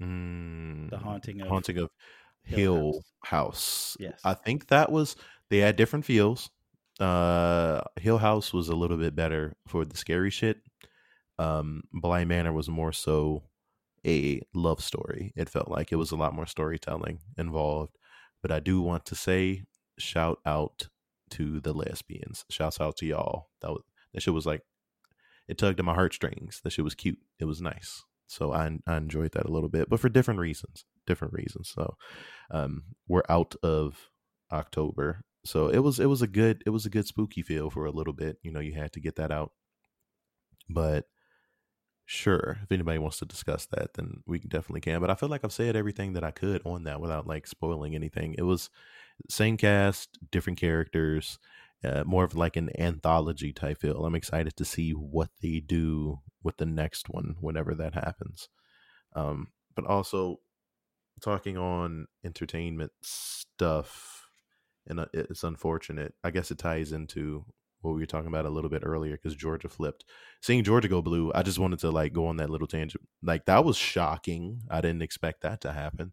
Mm, The Haunting of Haunting of Hill Hill, House. House. Yes. I think that was they had different feels. Uh Hill House was a little bit better for the scary shit. Um Bly Manor was more so a love story. It felt like it was a lot more storytelling involved. But I do want to say shout out to the lesbians. Shouts out to y'all. That was that shit was like it tugged at my heartstrings. That shit was cute. It was nice. So I I enjoyed that a little bit, but for different reasons. Different reasons. So um we're out of October. So it was it was a good it was a good spooky feel for a little bit. You know, you had to get that out. But sure, if anybody wants to discuss that, then we definitely can. But I feel like I've said everything that I could on that without like spoiling anything. It was same cast, different characters, uh, more of like an anthology type feel. I'm excited to see what they do with the next one whenever that happens. Um, but also talking on entertainment stuff, and uh, it's unfortunate. I guess it ties into what we were talking about a little bit earlier because Georgia flipped. Seeing Georgia go blue, I just wanted to like go on that little tangent. Like that was shocking. I didn't expect that to happen.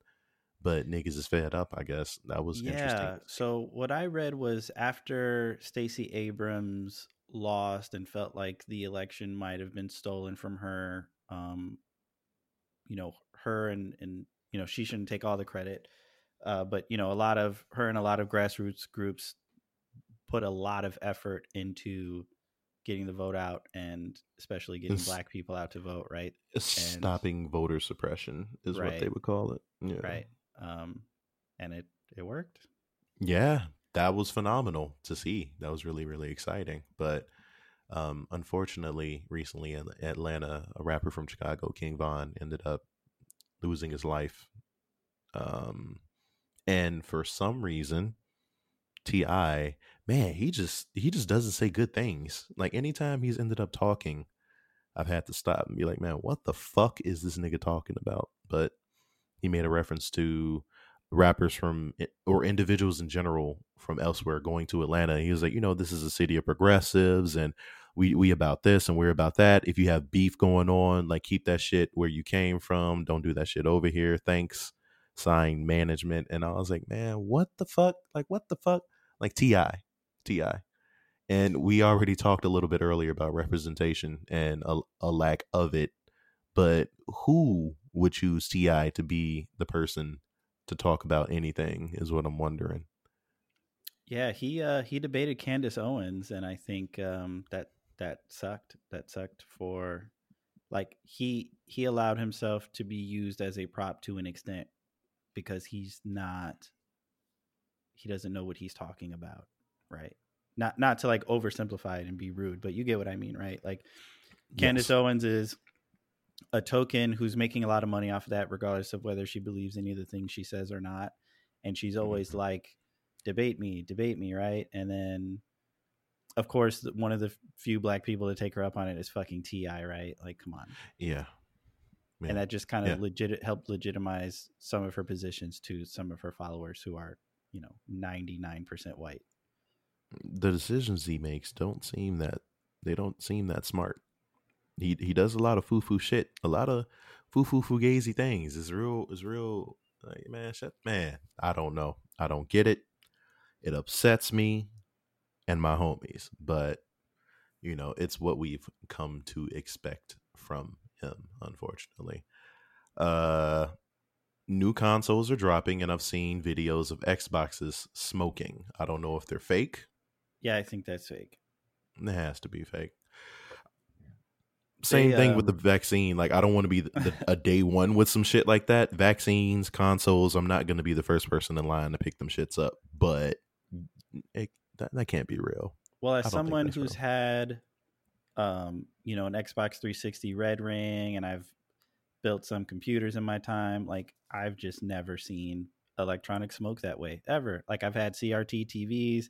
But niggas is fed up, I guess. That was yeah. interesting. So what I read was after Stacey Abrams lost and felt like the election might have been stolen from her, um, you know, her and and you know she shouldn't take all the credit, uh, but you know a lot of her and a lot of grassroots groups put a lot of effort into getting the vote out and especially getting It's- black people out to vote, right? Stopping voter suppression is what they would call it. Yeah. Right. Um, and it it worked. Yeah, that was phenomenal to see. That was really, really exciting. But um, unfortunately, recently in Atlanta, a rapper from Chicago, King Von, ended up losing his life. Um, and for some reason, Ti, man, he just he just doesn't say good things. Like anytime he's ended up talking, I've had to stop and be like, man, what the fuck is this nigga talking about? But he made a reference to rappers from or individuals in general from elsewhere going to Atlanta. He was like, you know, this is a city of progressives and we we about this and we're about that. If you have beef going on, like keep that shit where you came from. Don't do that shit over here. Thanks. Sign management. And I was like, man, what the fuck? Like what the fuck? Like TI. TI. And we already talked a little bit earlier about representation and a, a lack of it. But who would choose Ti to be the person to talk about anything is what I'm wondering. Yeah, he uh he debated Candace Owens and I think um that that sucked. That sucked for like he he allowed himself to be used as a prop to an extent because he's not he doesn't know what he's talking about, right? Not not to like oversimplify it and be rude, but you get what I mean, right? Like Candace Yes. Owens is a token who's making a lot of money off of that, regardless of whether she believes any of the things she says or not. And she's always Mhm. like, debate me, debate me, right? And then of course, one of the few black people to take her up on it is fucking Ti, right? Like, come on, Yeah. Yeah. and that just kind of Yeah. legit helped legitimize some of her positions to some of her followers who are, you know, ninety nine percent white. the decisions he makes don't seem that they don't seem that smart. He he does a lot of foo foo shit, a lot of foo foo fugazi things. It's real. It's real. Like, man, shut man. I don't know. I don't get it. It upsets me and my homies, but you know it's what we've come to expect from him. Unfortunately, uh, new consoles are dropping, and I've seen videos of Xboxes smoking. I don't know if they're fake. Yeah, I think that's fake. It has to be fake. Same They, thing with the um, vaccine. Like, I don't want to be the, the, a day one with some shit like that. Vaccines, consoles. I'm not going to be the first person in line to pick them shits up. But it, that, that can't be real. Well, as I don't think someone who's real. had, um, you know, an Xbox 360 Red Ring, and I've built some computers in my time, like I've just never seen electronic smoke that way ever. Like I've had CRT TVs,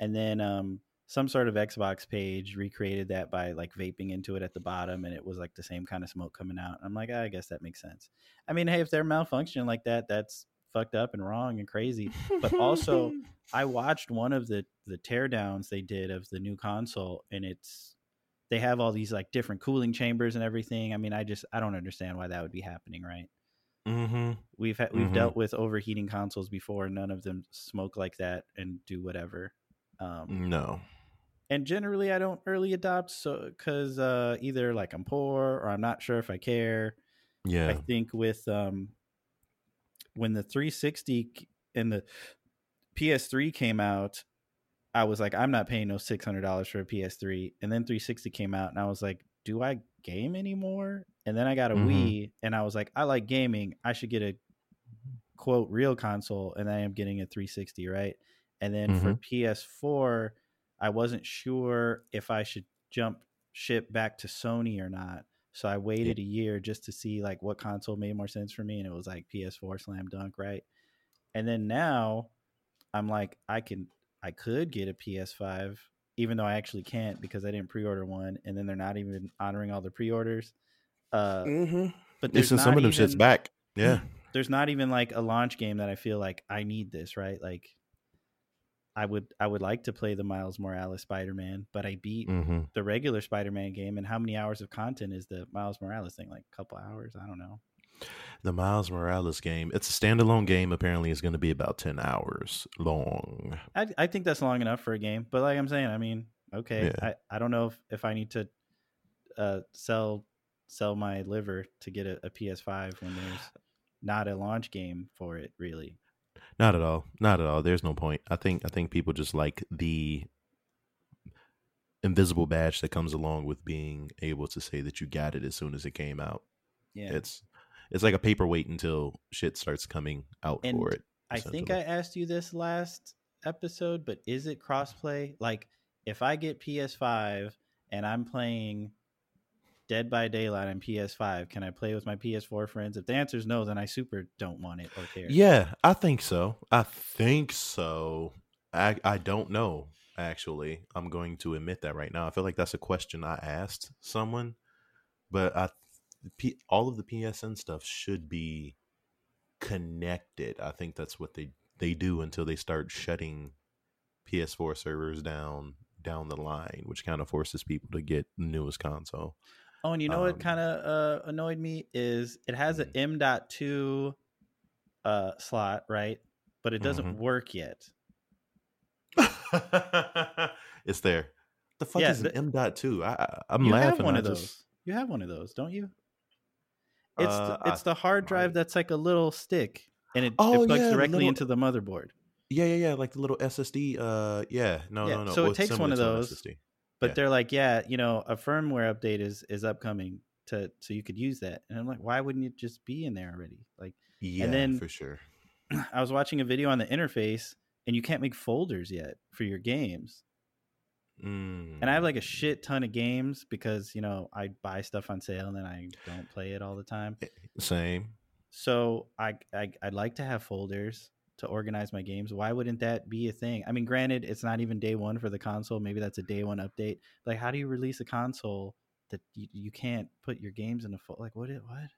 and then um, some sort of Xbox page recreated that by like vaping into it at the bottom, and it was like the same kind of smoke coming out. I'm like, "Ah, I guess that makes sense. I mean, hey, if they're malfunctioning like that, that's fucked up and wrong and crazy. But also, [LAUGHS] I watched one of the the teardowns they did of the new console, and it's they have all these like different cooling chambers and everything. I mean, I just I don't understand why that would be happening, right? Mm-hmm. We've ha- we've Mhm. dealt with overheating consoles before. None of them smoke like that and do whatever. Um, No. and generally, I don't early adopt so because uh, either like I'm poor or I'm not sure if I care. Yeah, I think with um when the 360 and the PS3 came out, I was like, I'm not paying no six hundred dollars for a PS3. And then 360 came out, and I was like, Do I game anymore? And then I got a Mhm. Wii, and I was like, I like gaming. I should get a quote real console, and I am getting a 360, right? And then for PS4, I wasn't sure if I should jump ship back to Sony or not. So I waited a year just to see like what console made more sense for me, and it was like PS4 slam dunk, right? And then now I'm like, I can, I could get a PS5, even though I actually can't because I didn't pre-order one, and then they're not even honoring all the pre-orders. Uh, Mm-hmm. but They there's sent some of them shits back. Yeah. [LAUGHS] There's not even like a launch game that I feel like I need this, right? Like, I would, I would like to play the Miles Morales Spider-Man, but I beat Mm-hmm. the regular Spider-Man game, and how many hours of content is the Miles Morales thing? Like a couple hours? I don't know. The Miles Morales game. It's a standalone game. Apparently, it's going to be about ten hours long. I, I think that's long enough for a game. But like I'm saying, I mean, okay, Yeah. I, I don't know if, if I need to uh, sell sell my liver to get a, a PS5 when there's not a launch game for it. Really, Not at all. Not at all. There's no point. I think. I think people just like the invisible badge that comes along with being able to say that you got it as soon as it came out. yeah. It's it's like a paperweight until shit starts coming out And for it. I think. I asked you this last episode, but is it crossplay? Like, if I get PS5 and I'm playing Dead by Daylight on PS5, can I play with my PS4 friends? If the answer is no, then I super don't want it or care. Yeah, I think so. I think so. I I don't know actually. I'm going to admit that right now. I feel like that's a question I asked someone, but I P, all of the PSN stuff should be connected. I think that's what they they do until they start shutting PS4 servers down down the line, which kind of forces people to get the newest console. Oh, and you know Um, what kind of uh, annoyed me is it has an M.2 uh, slot, right? But it doesn't Mhm. work yet. [LAUGHS] it's there. The fuck Yeah, is an the- M dot two? I, I I'm you laughing. have one I of those. You have one of those, don't you? It's Uh, the, it's the hard drive that's like a little stick, and it, Oh, it plugs yeah, directly little- into the motherboard. Yeah, yeah, yeah. Like the little SSD. Uh, yeah. No, Yeah, no, no. so it Well, it's takes one of those, But Yeah. they're like, yeah, you know, a firmware update is is upcoming to so you could use that. And I'm like, why wouldn't it just be in there already? Like, Yeah, and then- for sure. [CLEARS THROAT] I was watching a video on the interface, and you can't make folders yet for your games. Mm. And I have like a shit ton of games because you know I buy stuff on sale and then I don't play it all the time. same. So I, I I'd like to have folders, to organize my games. Why wouldn't that be a thing? I mean, granted, it's not even day one for the console. Maybe that's a day one update. Like, how do you release a console that you, you can't put your games in a full? Like, what? It what?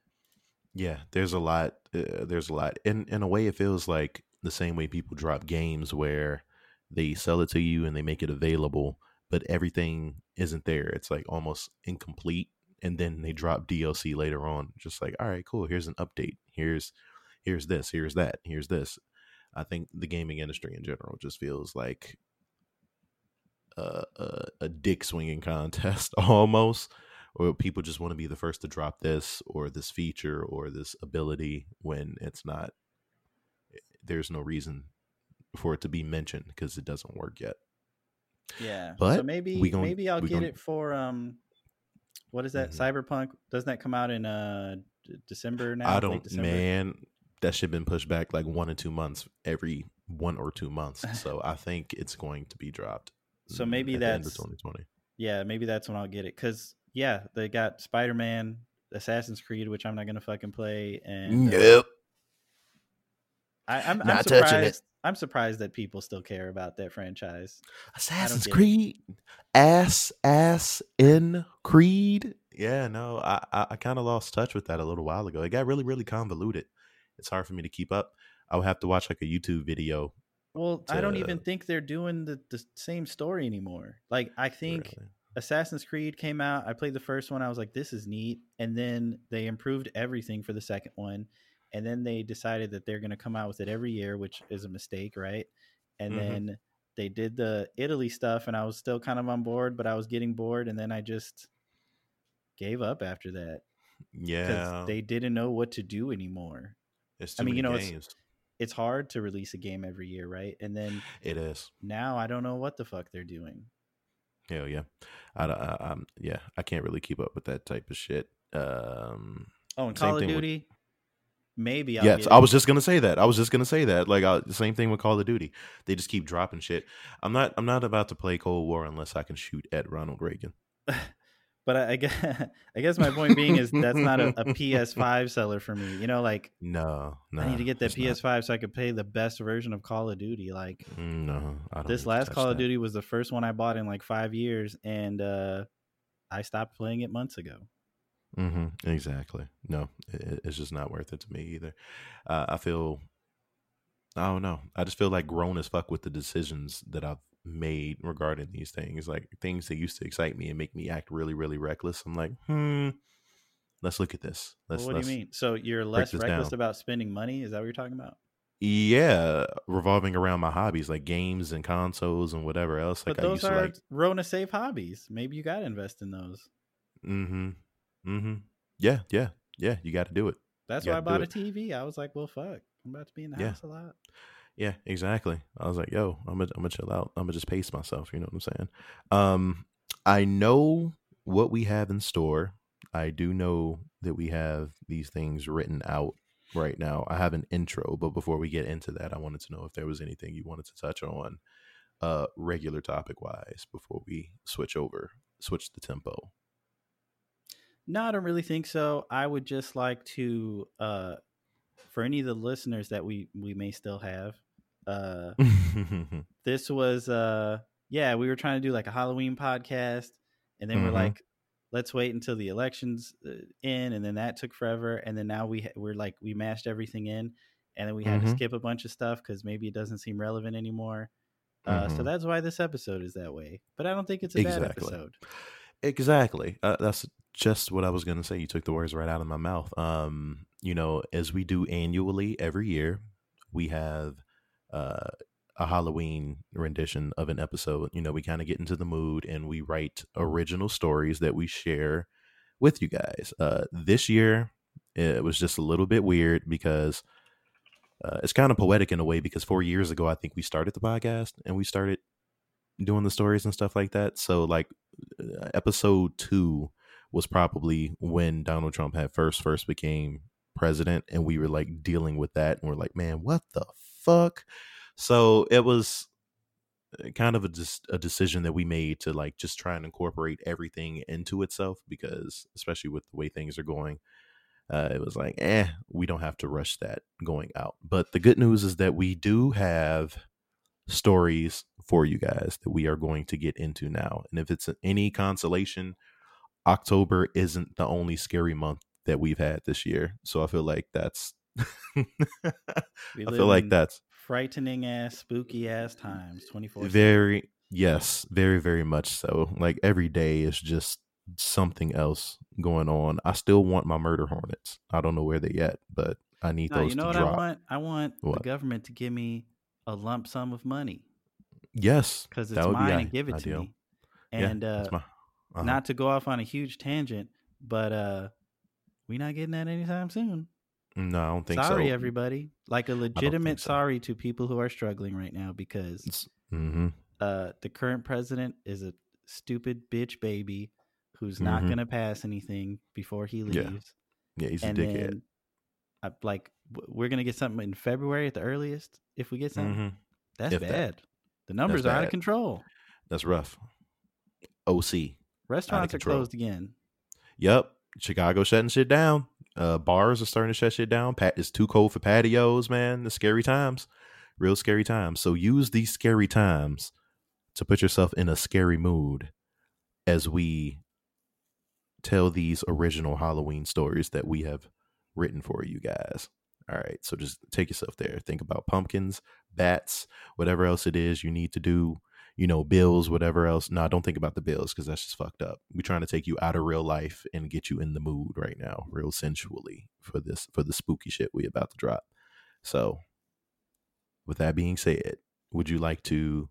Yeah, there's a lot. Uh, there's a lot. In in a way, it feels like the same way people drop games where they sell it to you and they make it available, but everything isn't there. It's like almost incomplete, and then they drop DLC later on. Just like, all right, cool. Here's an update. Here's here's this. Here's that. Here's this. I think the gaming industry in general just feels like a, a, a dick swinging [LAUGHS] contest almost or people just want to be the first to drop this or this feature or this ability when it's not eh, there's no reason for it to be mentioned because it doesn't work yet Yeah. But so maybe we gon- maybe I'll get gon- it for um, what is that? Mhm. Cyberpunk doesn't that come out in uh December now? i don't man that shit been pushed back like one or two months every one or two months [LAUGHS] so i think it's going to be dropped So mm, maybe at the end of that's 2020 yeah, maybe that's when I'll get it. Cause yeah, they got Spider Man, Assassin's Creed, which I'm not gonna fucking play, and uh, nope I, I'm, I'm Not touching it. Surprised. I'm surprised that people still care about that franchise. Assassin's get it. Creed, ass, ass in Creed. Yeah, no, I, I, I kind of lost touch with that a little while ago. It got really, really convoluted. It's hard for me to keep up. I would have to watch like a YouTube video. Well, I don't even think they're doing the, the same story anymore. Like I think really. Assassin's Creed came out. I played the first one. I was like, this is neat. And then they improved everything for the second one. And then they decided that they're going to come out with it every year, which is a mistake, right? And Mhm. then they did the Italy stuff, and I was still kind of on board, but I was getting bored. And then I just gave up after that Yeah, they didn't know what to do anymore. it's I mean, you know, it's- games. It's hard to release a game every year, right? And then It is. now I don't know what the fuck they're doing. Hell yeah. I, I, I'm yeah. I can't really keep up with that type of shit. Um, Oh, and Call of thing with- Duty. Maybe I'll yes, I was just gonna say that. I was just gonna say that. Like, uh, same thing with Call of Duty. They just keep dropping shit. I'm not. I'm not about to play Cold War unless I can shoot at Ronald Reagan. [LAUGHS] But I, I guess [LAUGHS] I guess my point being is that's not a, a PS5 seller for me. You know, like No, no. I need to get that. PS5 so I could play the best version of Call of Duty. Like Mm, No, this last Call of. Duty was the first one I bought in like five years, and uh, I stopped playing it months ago. Mm-hmm. Exactly. No, it, it's just not worth it to me either. Uh, I feel. I don't know. I just feel like grown as fuck with the decisions that I've made regarding these things. Like things that used to excite me and make me act really, really reckless. I'm like, hmm. Let's look at this. Let's. Well, what do you mean? So you're less reckless down. about spending money? Is that what you're talking about? Yeah, revolving around my hobbies like games and consoles and whatever else. Like but I those used are to like. Rona safe hobbies. Maybe you got to invest in those. Mm-hmm. Mm-hmm. Yeah, yeah, yeah. You got to do it. That's why I bought a TV. I was like, well, fuck. I'm about to be in the Yeah. house a lot. Yeah, exactly. I was like, yo, I'm gonna I'm gonna chill out. I'm gonna just pace myself. You know what I'm saying? Um, I know what we have in store. I do know that we have these things written out right now. I have an intro, but before we get into that, I wanted to know if there was anything you wanted to touch on, uh, regular topic wise, before we switch over, switch the tempo. No, I don't really think so. I would just like to, uh, for any of the listeners that we we may still have, uh, [LAUGHS] this was, uh, yeah, we were trying to do like a Halloween podcast, and then we're Mhm. like, let's wait until the elections uh, in, and then that took forever, and then now we ha- we're like we mashed everything in, and then we had to Mhm. skip a bunch of stuff because maybe it doesn't seem relevant anymore. Uh, So Mhm. that's why this episode is that way. But I don't think it's a bad episode. Exactly. Uh, that's just what I was going to say. You took the words right out of my mouth. Um, you know, as we do annually every year, we have uh, a Halloween rendition of an episode. You know, we kind of get into the mood and we write original stories that we share with you guys. Uh, this year, it was just a little bit weird because uh, it's kind of poetic in a way because four years ago, I think we started the podcast and we started doing the stories and stuff like that. So, like, uh, episode two was probably when Donald Trump had first first became president, and we were like dealing with that, and we're like, man, what the fuck? So it was uh, kind of a just a decision that we made to like just try and incorporate everything into itself because especially with the way things are going uh, it was like, eh, we don't have to rush that going out. But the good news is that we do have stories for you guys that we are going to get into now. And if it's any consolation, October isn't the only scary month that we've had this year. So I feel like that's [LAUGHS] I feel like that's frightening ass, spooky ass times. Twenty four. very yes, very very much so. Like every day is just something else going on. I still want my murder hornets. I don't know where they at, but I need No, those you know what drop. I want? I want What? the government to give me a lump sum of money Yes, because it's mine and give it ideal. to me. Yeah, And uh, my- uh-huh. not to go off on a huge tangent, but uh, we not getting that anytime soon. no, I don't think sorry, so. Sorry, everybody. Like a legitimate so. sorry to people who are struggling right now because hmm uh, the current president is a stupid bitch baby who's not Mhm. going to pass anything before he leaves. Yeah. Yeah, he's a dickhead. then, I, like, w- we're going to get something in February at the earliest. If we get something, hmm that's If that. The numbers are out of bad. control. That's rough. OC. Restaurants are control. closed again. Yep. Chicago shutting shit down. Uh, bars are starting to shut shit down. Pat, it's too cold for patios, man. The scary times, real scary times. So use these scary times to put yourself in a scary mood as we tell these original Halloween stories that we have written for you guys. All right. So just take yourself there. Think about pumpkins, bats, whatever else it is you need to do you know, bills, whatever else. No, don't think about the bills because that's just fucked up. We're trying to take you out of real life and get you in the mood right now, real sensually for this for the spooky shit we about to drop. So, with that being said, would you like to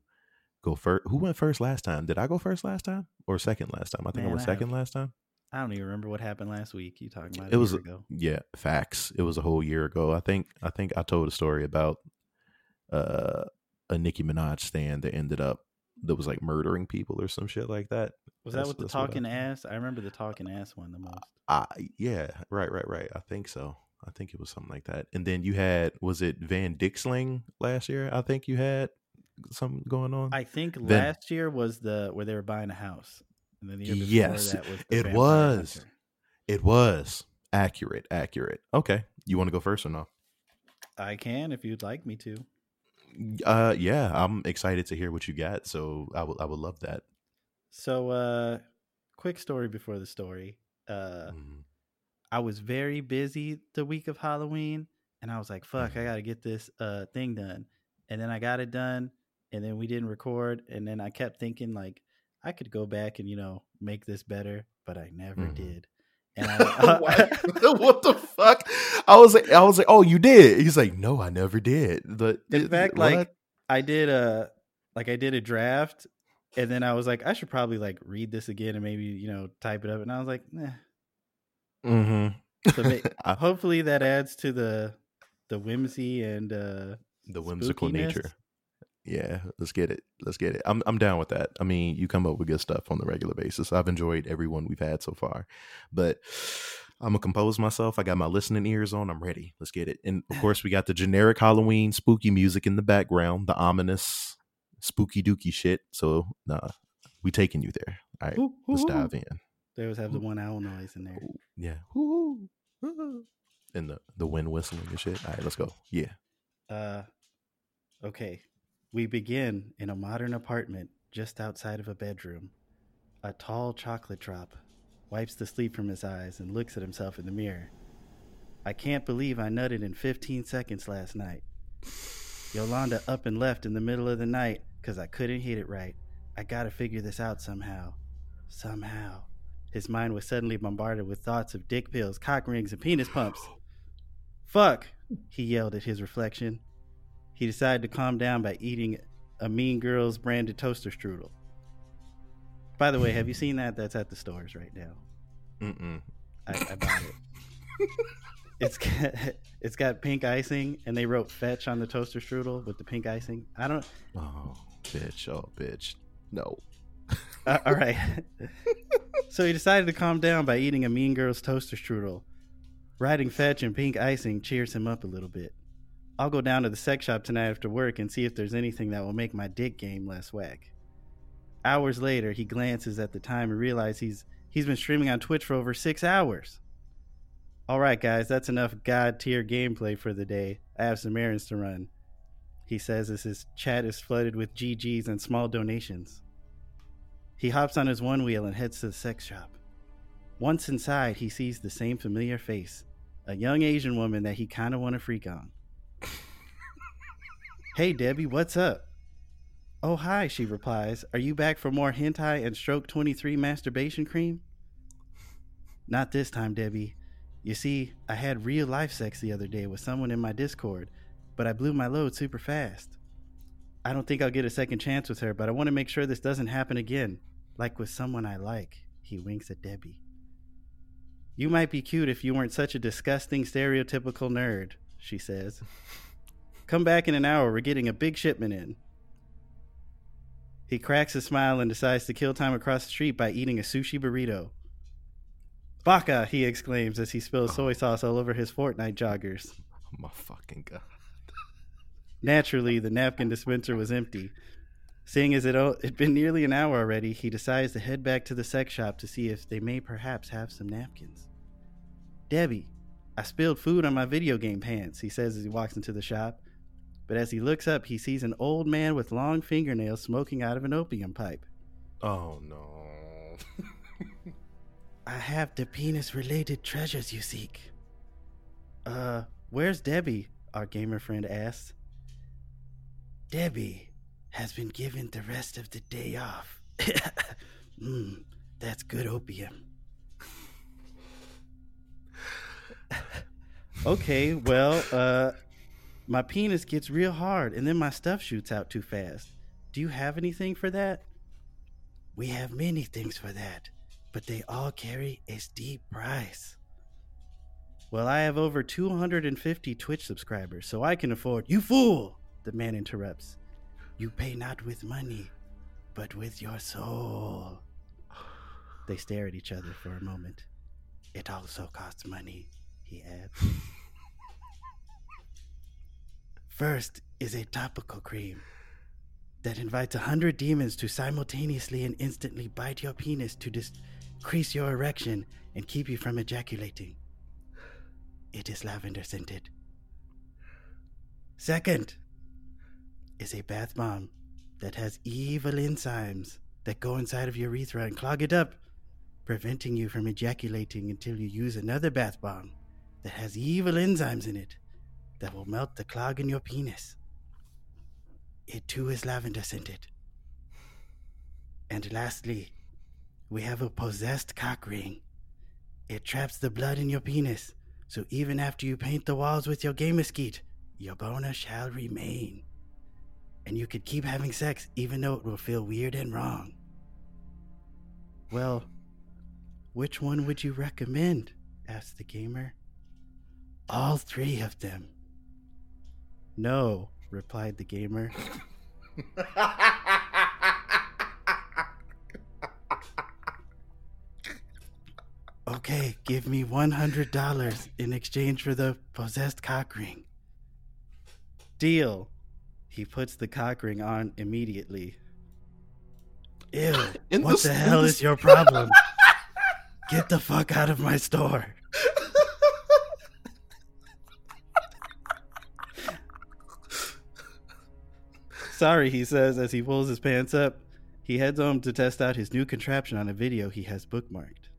go first? Who went first last time? Did I go first last time or second last time? I think I Man, went I second have- last time. I don't even remember what happened last week. You talking about It a was ago? Yeah, facts. It was a whole year ago. I think I think I told a story about uh a Nicki Minaj stand that ended up that was like murdering people or some shit like that. Was That's- that with the what I- talking ass? I remember the talking ass one the most. I yeah, right, right, right. I think so. I think it was something like that. And then you had was it Van Dixling last year? I think you had something going on. I think Then- last year was the where they were buying a house, and then the Yes, that was the it was. Hunter. it was accurate, accurate. Okay, you want to go first or no? I can if you'd like me to. Uh, yeah, I'm excited to hear what you got. So I would I would love that. So, uh, quick story before the story. Uh, Mhm. I was very busy the week of Halloween, and I was like, "Fuck, Mm-hmm. I gotta get this uh thing done." And then I got it done, and then we didn't record. And then I kept thinking like I could go back and you know make this better, but I never Mhm. did. And [LAUGHS] I, Why- [LAUGHS] [LAUGHS] what the fuck? I was like, I was like, oh, you did. He's like, no, I never did. But in fact, what? like I did a like I did a draft, and then I was like, I should probably like read this again and maybe you know type it up. And I was like, nah. Mm-hmm. So ma- hopefully that adds to the the whimsy and uh the whimsical nature. Yeah, let's get it. Let's get it. I'm I'm down with that. I mean, you come up with good stuff on the regular basis. I've enjoyed everyone we've had so far. But I'm gonna compose myself. I got my listening ears on. I'm ready. Let's get it. And of [LAUGHS] course, we got the generic Halloween spooky music in the background, the ominous spooky dooky shit. So nah, we taking you there. All right, Ooh, let's ooh, ooh. dive in. They always have the one owl noise in there. Yeah. And the the wind whistling and shit. All right, let's go. Yeah. Uh, okay. We begin in a modern apartment just outside of a bedroom. A tall chocolate drop wipes the sleep from his eyes and looks at himself in the mirror. I can't believe I nutted in 15 seconds last night. Yolanda up and left in the middle of the night because I couldn't hit it right. I gotta figure this out somehow. Somehow. His mind was suddenly bombarded with thoughts of dick pills, cock rings, and penis pumps. [GASPS] Fuck, he yelled at his reflection. He decided to calm down by eating a Mean Girls branded toaster strudel. By the way, have you seen that? That's at the stores right now. Mm-mm. I, I bought it. [LAUGHS] It's got, it's got pink icing, and they wrote "fetch" on the toaster strudel with the pink icing. I don't. Oh, bitch. Oh, bitch. No. Uh, all right. [LAUGHS] so he decided to calm down by eating a Mean Girls toaster strudel. Writing fetch and pink icing cheers him up a little bit. I'll go down to the sex shop tonight after work and see if there's anything that will make my dick game less whack. Hours later, he glances at the time and realizes he's he's been streaming on Twitch for over six hours. All right, guys, that's enough god tier gameplay for the day. I have some errands to run. He says as his chat is flooded with GGs and small donations. He hops on his one wheel and heads to the sex shop. Once inside, he sees the same familiar face a young Asian woman that he kind of want to freak on. Hey, Debbie, what's up? Oh, hi, she replies. Are you back for more hentai and stroke 23 masturbation cream? Not this time, Debbie. You see, I had real life sex the other day with someone in my Discord, but I blew my load super fast. I don't think I'll get a second chance with her, but I want to make sure this doesn't happen again, like with someone I like. He winks at Debbie. You might be cute if you weren't such a disgusting, stereotypical nerd, she says. Come back in an hour, we're getting a big shipment in. He cracks a smile and decides to kill time across the street by eating a sushi burrito. Baka, he exclaims as he spills soy sauce all over his Fortnite joggers. Oh [LAUGHS] my fucking god. Naturally, the napkin dispenser was empty. Seeing as it had been nearly an hour already, he decides to head back to the sex shop to see if they may perhaps have some napkins. Debbie, I spilled food on my video game pants, he says as he walks into the shop. But as he looks up, he sees an old man with long fingernails smoking out of an opium pipe. Oh no. [LAUGHS] I have the penis related treasures you seek. Uh, where's Debbie? Our gamer friend asks. Debbie has been given the rest of the day off. Mmm, [LAUGHS] that's good opium. Okay, well, uh, my penis gets real hard and then my stuff shoots out too fast. Do you have anything for that? We have many things for that, but they all carry a steep price. Well, I have over 250 Twitch subscribers, so I can afford. You fool! The man interrupts. You pay not with money, but with your soul. They stare at each other for a moment. It also costs money, he adds. First is a topical cream that invites a hundred demons to simultaneously and instantly bite your penis to decrease your erection and keep you from ejaculating. It is lavender scented. Second is a bath bomb that has evil enzymes that go inside of your urethra and clog it up, preventing you from ejaculating until you use another bath bomb that has evil enzymes in it that will melt the clog in your penis. It too is lavender scented. And lastly, we have a possessed cock ring. It traps the blood in your penis, so even after you paint the walls with your gay mesquite, your boner shall remain. And you could keep having sex even though it will feel weird and wrong. Well, which one would you recommend? asked the gamer. All three of them. No, replied the gamer. [LAUGHS] okay, give me $100 in exchange for the possessed cock ring. Deal. He puts the cock ring on immediately. Ew, In what the- the hell is your problem? [LAUGHS] Get the fuck out of my store. Sorry, he says as he pulls his pants up. He heads home to test out his new contraption on a video he has bookmarked.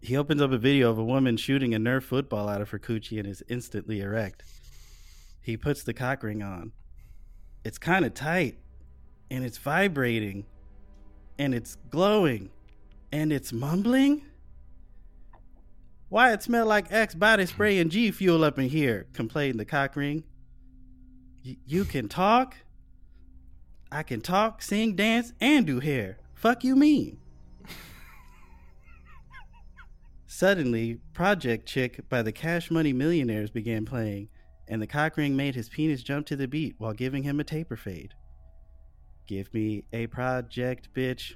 He opens up a video of a woman shooting a Nerf football out of her coochie and is instantly erect. He puts the cock ring on. It's kind of tight, and it's vibrating, and it's glowing, and it's mumbling. Why it smell like Axe body spray and G fuel up in here? complained the cock ring. You can talk? I can talk, sing, dance, and do hair. Fuck you mean? [LAUGHS] Suddenly, Project Chick by the Cash Money Millionaires began playing, and the cock ring made his penis jump to the beat while giving him a taper fade. Give me a project, bitch.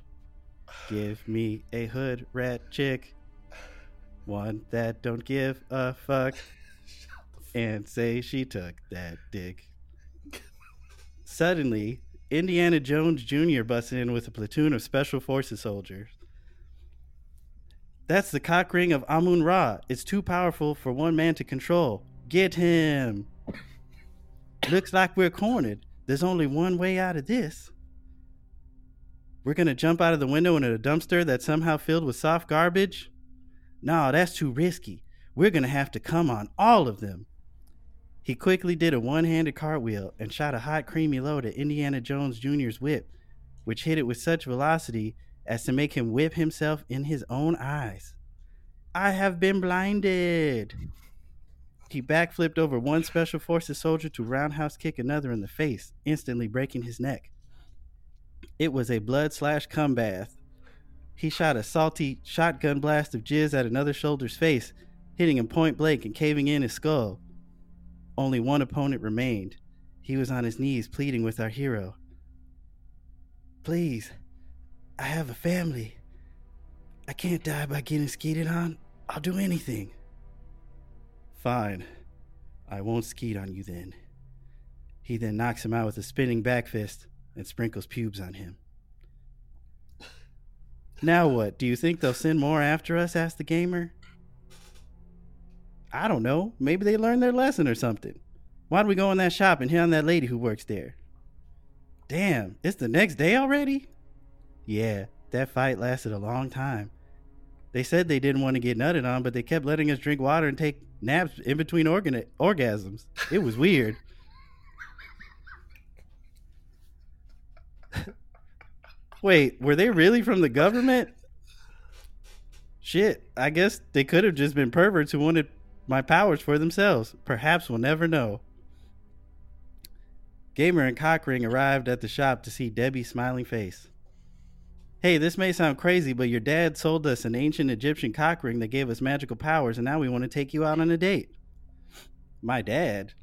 Give me a hood rat chick. One that don't give a fuck. [LAUGHS] And say she took that dick. Suddenly, Indiana Jones Jr. busts in with a platoon of special forces soldiers. That's the cock ring of Amun Ra. It's too powerful for one man to control. Get him. Looks like we're cornered. There's only one way out of this. We're gonna jump out of the window into a dumpster that's somehow filled with soft garbage? No, that's too risky. We're gonna have to come on all of them. He quickly did a one handed cartwheel and shot a hot, creamy load at Indiana Jones Jr.'s whip, which hit it with such velocity as to make him whip himself in his own eyes. I have been blinded. He backflipped over one Special Forces soldier to roundhouse kick another in the face, instantly breaking his neck. It was a blood slash cum bath. He shot a salty shotgun blast of jizz at another soldier's face, hitting him point blank and caving in his skull. Only one opponent remained. He was on his knees pleading with our hero. Please, I have a family. I can't die by getting skeeted on. I'll do anything. Fine. I won't skeet on you then. He then knocks him out with a spinning back fist and sprinkles pubes on him. Now what? Do you think they'll send more after us? asked the gamer. I don't know. Maybe they learned their lesson or something. Why don't we go in that shop and hit on that lady who works there? Damn, it's the next day already? Yeah, that fight lasted a long time. They said they didn't want to get nutted on, but they kept letting us drink water and take naps in between organ- orgasms. It was weird. [LAUGHS] Wait, were they really from the government? Shit, I guess they could have just been perverts who wanted my powers for themselves. Perhaps we'll never know. Gamer and Cockring arrived at the shop to see Debbie's smiling face. Hey, this may sound crazy, but your dad sold us an ancient Egyptian cock ring that gave us magical powers, and now we want to take you out on a date. My dad?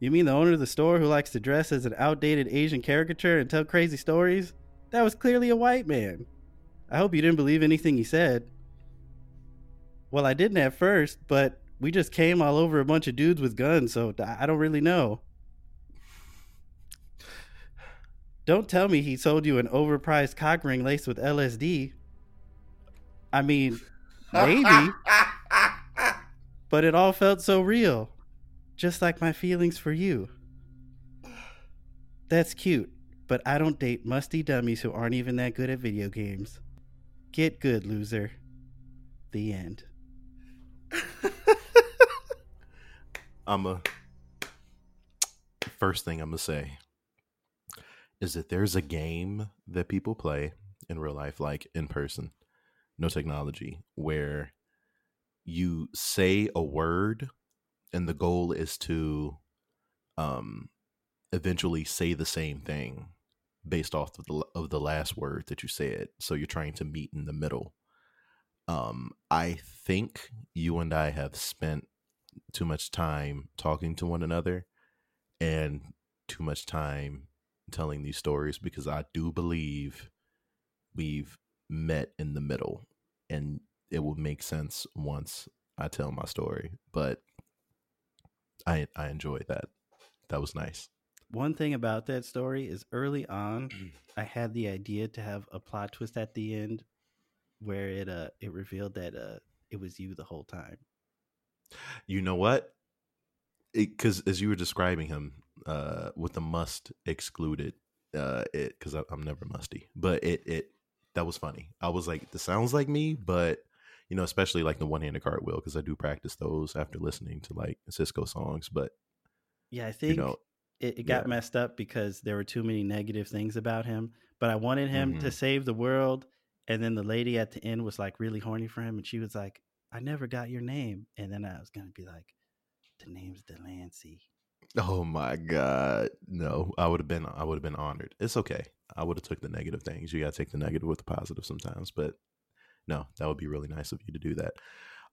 You mean the owner of the store who likes to dress as an outdated Asian caricature and tell crazy stories? That was clearly a white man. I hope you didn't believe anything he said. Well, I didn't at first, but we just came all over a bunch of dudes with guns, so I don't really know. Don't tell me he sold you an overpriced cock ring laced with LSD. I mean, maybe. but it all felt so real. Just like my feelings for you. That's cute, but I don't date musty dummies who aren't even that good at video games. Get good, loser. The end. [LAUGHS] I'm a first thing I'm gonna say is that there's a game that people play in real life, like in person, no technology, where you say a word and the goal is to um eventually say the same thing based off of the of the last word that you said. So you're trying to meet in the middle. Um i think you and i have spent too much time talking to one another and too much time telling these stories because I do believe we've met in the middle and it will make sense once I tell my story. But I I enjoyed that. That was nice. One thing about that story is early on, [CLEARS THROAT] I had the idea to have a plot twist at the end where it uh it revealed that uh it was you the whole time. You know what? Because as you were describing him, uh, with the must excluded, uh, it because I'm never musty, but it it that was funny. I was like, this sounds like me, but you know, especially like the one handed cartwheel because I do practice those after listening to like Sisqó songs. But yeah, I think you know, it, it got yeah. messed up because there were too many negative things about him. But I wanted him to Mhm. save the world, and then the lady at the end was like really horny for him, and she was like, "I never got your name," and then I was gonna be like, "The name's Delancey." Oh my god, no! I would have been I would have been honored. It's okay. I would have took the negative things. You got to take the negative with the positive sometimes, but no, that would be really nice of you to do that.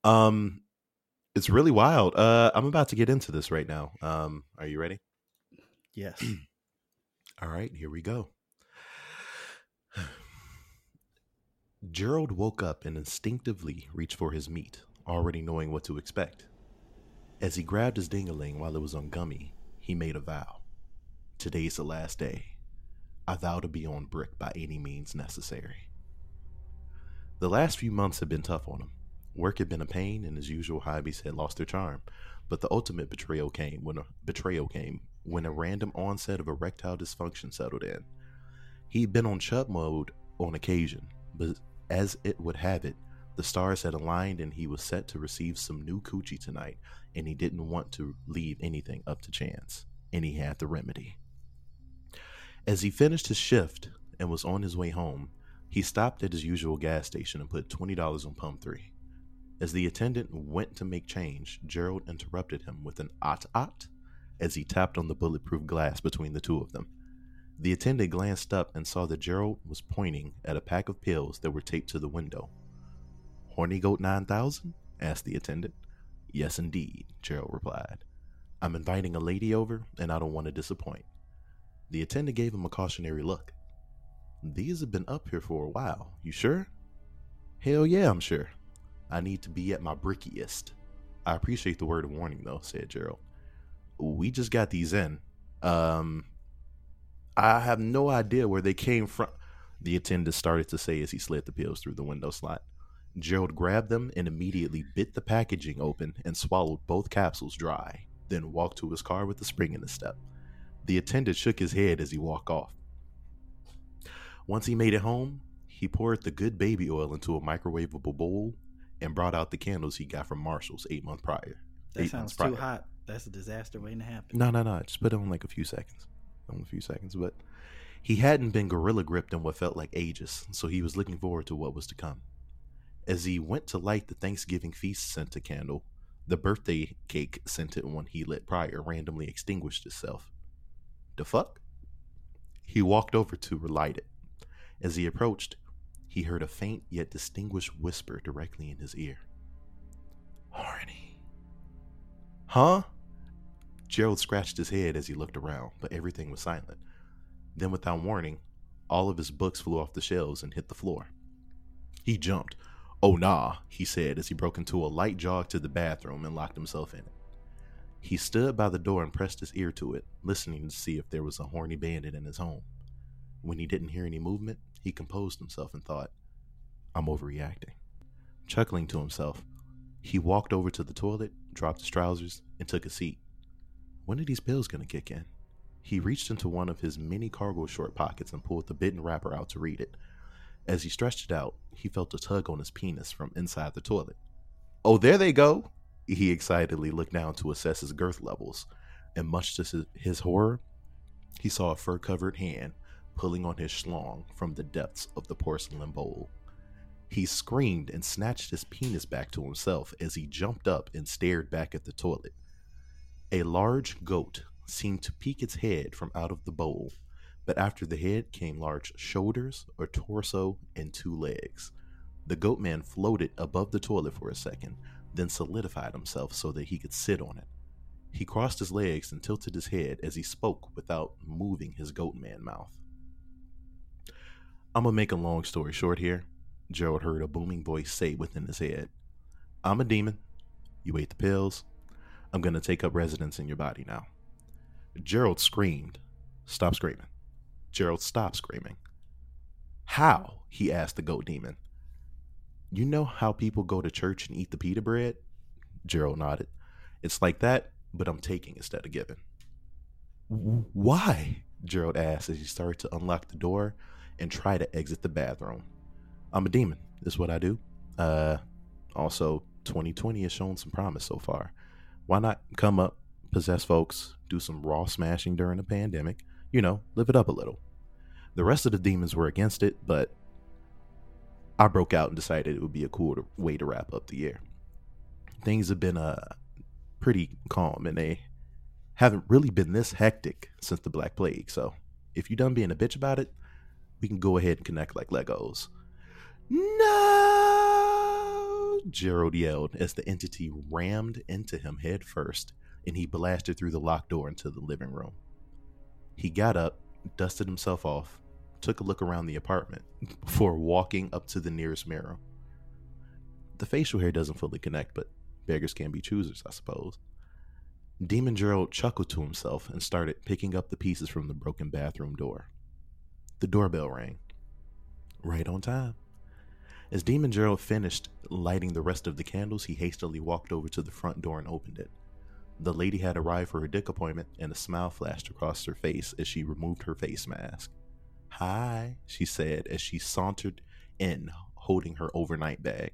Um, it's really wild. Uh, I'm about to get into this right now. Um, are you ready? Yes. [CLEARS THROAT] All right, here we go. Gerald woke up and instinctively reached for his meat, already knowing what to expect. As he grabbed his dingaling while it was on gummy, he made a vow. Today's the last day. I vow to be on brick by any means necessary. The last few months had been tough on him. Work had been a pain, and his usual hobbies had lost their charm. But the ultimate betrayal came when a betrayal came when a random onset of erectile dysfunction settled in. He'd been on chub mode on occasion, but as it would have it, the stars had aligned and he was set to receive some new coochie tonight, and he didn't want to leave anything up to chance. And he had the remedy. As he finished his shift and was on his way home, he stopped at his usual gas station and put $20 on pump 3. As the attendant went to make change, Gerald interrupted him with an ot ot as he tapped on the bulletproof glass between the two of them. The attendant glanced up and saw that Gerald was pointing at a pack of pills that were taped to the window. Horny Goat 9000? asked the attendant. Yes, indeed, Gerald replied. I'm inviting a lady over, and I don't want to disappoint. The attendant gave him a cautionary look. These have been up here for a while. You sure? Hell yeah, I'm sure. I need to be at my brickiest. I appreciate the word of warning, though, said Gerald. We just got these in. Um, I have no idea where they came from, the attendant started to say as he slid the pills through the window slot. Gerald grabbed them and immediately bit the packaging open and swallowed both capsules dry, then walked to his car with a spring in his step. The attendant shook his head as he walked off. Once he made it home, he poured the good baby oil into a microwavable bowl and brought out the candles he got from Marshall's eight months prior. That Eight sounds too prior. hot. That's a disaster waiting to happen. No, no, no. Just put it on like a few seconds. On a few seconds. But he hadn't been gorilla gripped in what felt like ages, so he was looking forward to what was to come. As he went to light the Thanksgiving feast scented candle, the birthday cake scented one he lit prior randomly extinguished itself. The fuck? He walked over to relight it. As he approached, he heard a faint yet distinguished whisper directly in his ear. Horny. Huh? Gerald scratched his head as he looked around, but everything was silent. Then, without warning, all of his books flew off the shelves and hit the floor. He jumped. Oh, nah, he said as he broke into a light jog to the bathroom and locked himself in it. He stood by the door and pressed his ear to it, listening to see if there was a horny bandit in his home. When he didn't hear any movement, he composed himself and thought, I'm overreacting. Chuckling to himself, he walked over to the toilet, dropped his trousers, and took a seat. When are these pills going to kick in? He reached into one of his many cargo short pockets and pulled the bitten wrapper out to read it. As he stretched it out, he felt a tug on his penis from inside the toilet. Oh, there they go! He excitedly looked down to assess his girth levels, and much to his horror, he saw a fur covered hand pulling on his schlong from the depths of the porcelain bowl. He screamed and snatched his penis back to himself as he jumped up and stared back at the toilet. A large goat seemed to peek its head from out of the bowl, but after the head came large shoulders, a torso, and two legs. The goat man floated above the toilet for a second, then solidified himself so that he could sit on it. He crossed his legs and tilted his head as he spoke without moving his goat man mouth. I'm gonna make a long story short here. Gerald heard a booming voice say within his head, I'm a demon. You ate the pills. I'm gonna take up residence in your body now. Gerald screamed. Stop screaming. Gerald stopped screaming. How? he asked the goat demon. You know how people go to church and eat the pita bread? Gerald nodded. It's like that, but I'm taking instead of giving. Why? Gerald asked as he started to unlock the door and try to exit the bathroom. I'm a demon. Is what I do. Uh, also, 2020 has shown some promise so far. Why not come up, possess folks, do some raw smashing during the pandemic? You know, live it up a little. The rest of the demons were against it, but I broke out and decided it would be a cool to- way to wrap up the year. Things have been uh pretty calm, and they haven't really been this hectic since the Black Plague. So, if you're done being a bitch about it, we can go ahead and connect like Legos. No! Gerald yelled as the entity rammed into him head first, and he blasted through the locked door into the living room. He got up, dusted himself off, took a look around the apartment [LAUGHS] before walking up to the nearest mirror. The facial hair doesn't fully connect, but beggars can be choosers, I suppose. Demon Gerald chuckled to himself and started picking up the pieces from the broken bathroom door. The doorbell rang. Right on time. As Demon Gerald finished lighting the rest of the candles, he hastily walked over to the front door and opened it. The lady had arrived for her dick appointment, and a smile flashed across her face as she removed her face mask. Hi, she said as she sauntered in, holding her overnight bag.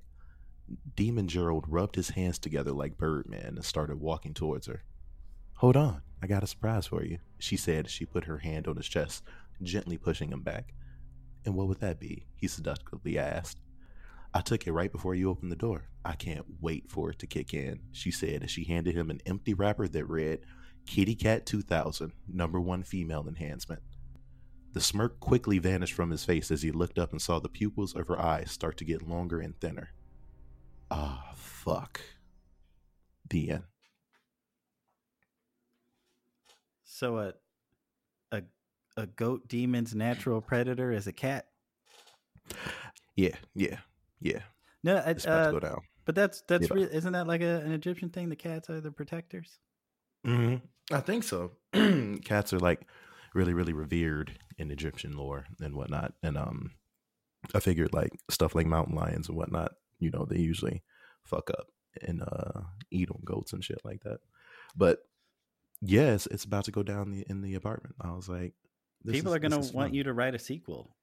Demon Gerald rubbed his hands together like Birdman and started walking towards her. Hold on, I got a surprise for you, she said as she put her hand on his chest, gently pushing him back. And what would that be? he seductively asked. I took it right before you opened the door. I can't wait for it to kick in, she said as she handed him an empty wrapper that read Kitty Cat 2000, number one female enhancement. The smirk quickly vanished from his face as he looked up and saw the pupils of her eyes start to get longer and thinner. Ah, fuck. The end. So a a a goat demon's natural predator is a cat. Yeah, yeah, yeah. No, I- It's about uh, to go down. but that's that's Yeah. real. Isn't that like a, an Egyptian thing? The cats are the protectors. hmm I think so. [CLEARS THROAT] Cats are like really, really revered in Egyptian lore and whatnot. And um, I figured like stuff like mountain lions and whatnot, you know, they usually fuck up and uh eat on goats and shit like that. But yes, it's about to go down the, in the apartment. I was like, this People is- are gonna want fun. you to write a sequel.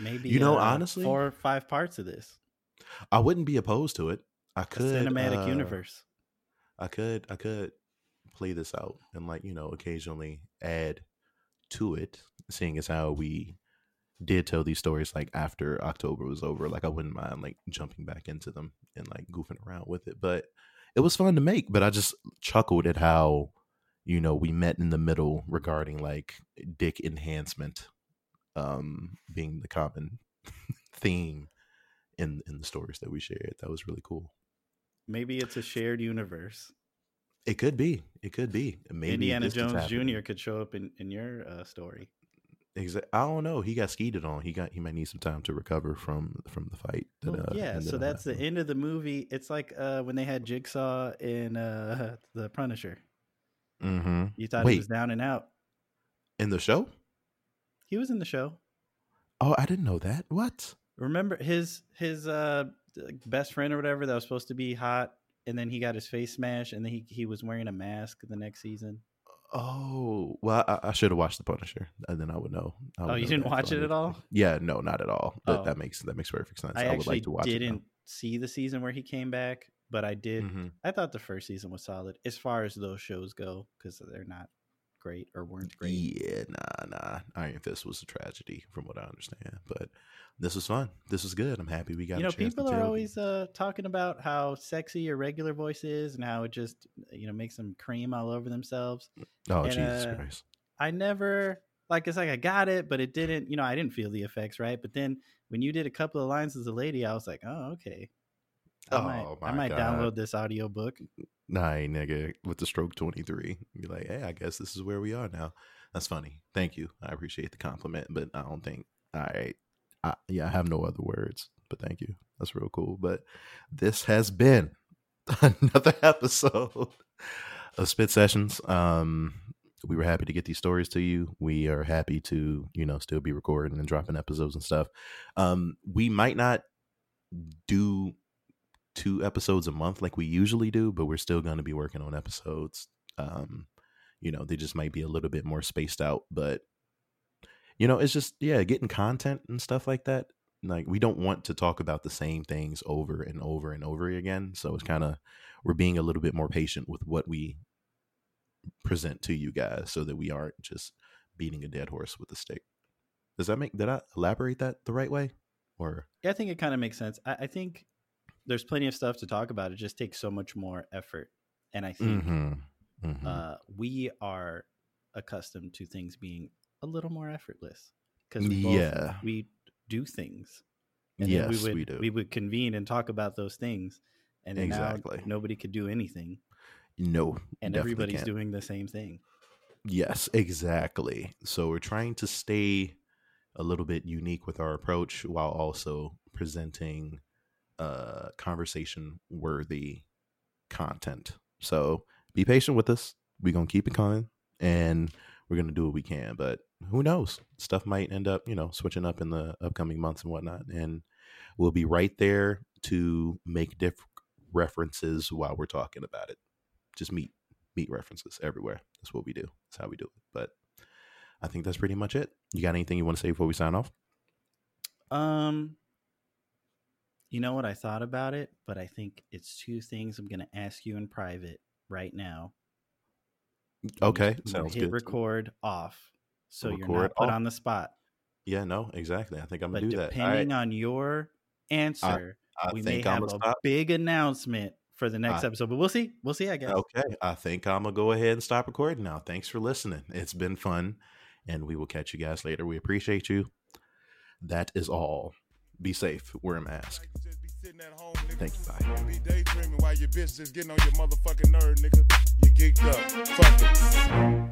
Maybe You know, uh, honestly- four or five parts of this I wouldn't be opposed to it. I could cinematic uh, universe. I could I could play this out and like you know occasionally add to it, seeing as how we did tell these stories like after October was over. Like I wouldn't mind like jumping back into them and like goofing around with it, but it was fun to make. But I just chuckled at how you know we met in the middle regarding like dick enhancement um being the common [LAUGHS] theme in in the stories that we shared. That was really cool. Maybe it's a shared universe. It could be. It could be. Maybe Indiana Jones. Jr. could show up in in your uh, story. Exa- I don't know. He got skeeted on. He got. He might need some time to recover from from the fight. That, Well, uh, yeah, ended so that's the end of the movie. It's like uh, when they had Jigsaw in uh, [LAUGHS] the Punisher. Mm-hmm. You thought Wait. he was down and out. in the show. He was in the show. Oh, I didn't know that. What? Remember his his uh best friend or whatever that was supposed to be hot, and then he got his face smashed, and then he he was wearing a mask the next season. Oh, well, I, I should have watched The Punisher, and then I would know. I would Oh, you know didn't watch it at all? Yeah, no, not at all. But Oh. that makes that makes perfect sense. I, I, would actually like to watch didn't see the season where he came back, but I did. Mhm. I thought the first season was solid as far as those shows go because they're not great or weren't great. Yeah, nah, nah. Iron Fist was a tragedy, from what I understand. But this was fun. This was good. I'm happy we got. you a know, people are always uh, talking about how sexy your regular voice is and how it just you know makes them cream all over themselves. Oh and, Jesus uh, Christ! I never like it's like I got it, but it didn't. You know, I didn't feel the effects right. But then when you did a couple of lines as a lady, I was like, oh okay. I might, Oh, I might God. download this audiobook. Nah, nigga, with the stroke 23. Be like, hey, I guess this is where we are now. That's funny. Thank you. I appreciate the compliment, but I don't think, right. I, yeah, I have no other words, but thank you. That's real cool. But this has been [LAUGHS] another episode of Spit Sessions. Um, we were happy to get these stories to you. We are happy to, you know, still be recording and dropping episodes and stuff. Um, we might not do two episodes a month like we usually do, but we're still going to be working on episodes. Um, you know, they just might be a little bit more spaced out, but you know, it's just yeah, getting content and stuff like that. Like we don't want to talk about the same things over and over and over again, so it's kind of we're being a little bit more patient with what we present to you guys so that we aren't just beating a dead horse with a stick. Does that make did I elaborate that the right way? Or Yeah, I think it kind of makes sense. I, I think there's plenty of stuff to talk about. It just takes so much more effort, and I think Mhm, mhm. uh, we are accustomed to things being a little more effortless because we both, Yeah. we do things. then yes, we would we do. we would convene and talk about those things, and then Exactly. nobody could do anything, no, and everybody's can't. doing the same thing. Yes, exactly. So we're trying to stay a little bit unique with our approach while also presenting uh conversation worthy content. So be patient with us. We're gonna keep it coming and we're gonna do what we can. But who knows? Stuff might end up, you know, switching up in the upcoming months and whatnot. And we'll be right there to make diff references while we're talking about it. Just meet meet references everywhere. That's what we do. That's how we do it. But I think that's pretty much it. You got anything you want to say before we sign off? Um, you know what I thought about it, but I think it's two things I'm going to ask you in private right now. Okay, I'm sounds hit good. record off, so you're Record not put off. on the spot. Yeah, no, exactly. I think I'm But gonna do that. Depending on your answer, I we may I'm have a big announcement for the next I- episode. But we'll see. We'll see. I guess. Okay, I think I'm gonna go ahead and stop recording now. Thanks for listening. It's been fun, and we will catch you guys later. We appreciate you. That is all. Be safe. Wear a mask. Thank you. Bye. Be daydreaming while your bitch getting on your motherfucking nigga. You geeked up. Fuck it.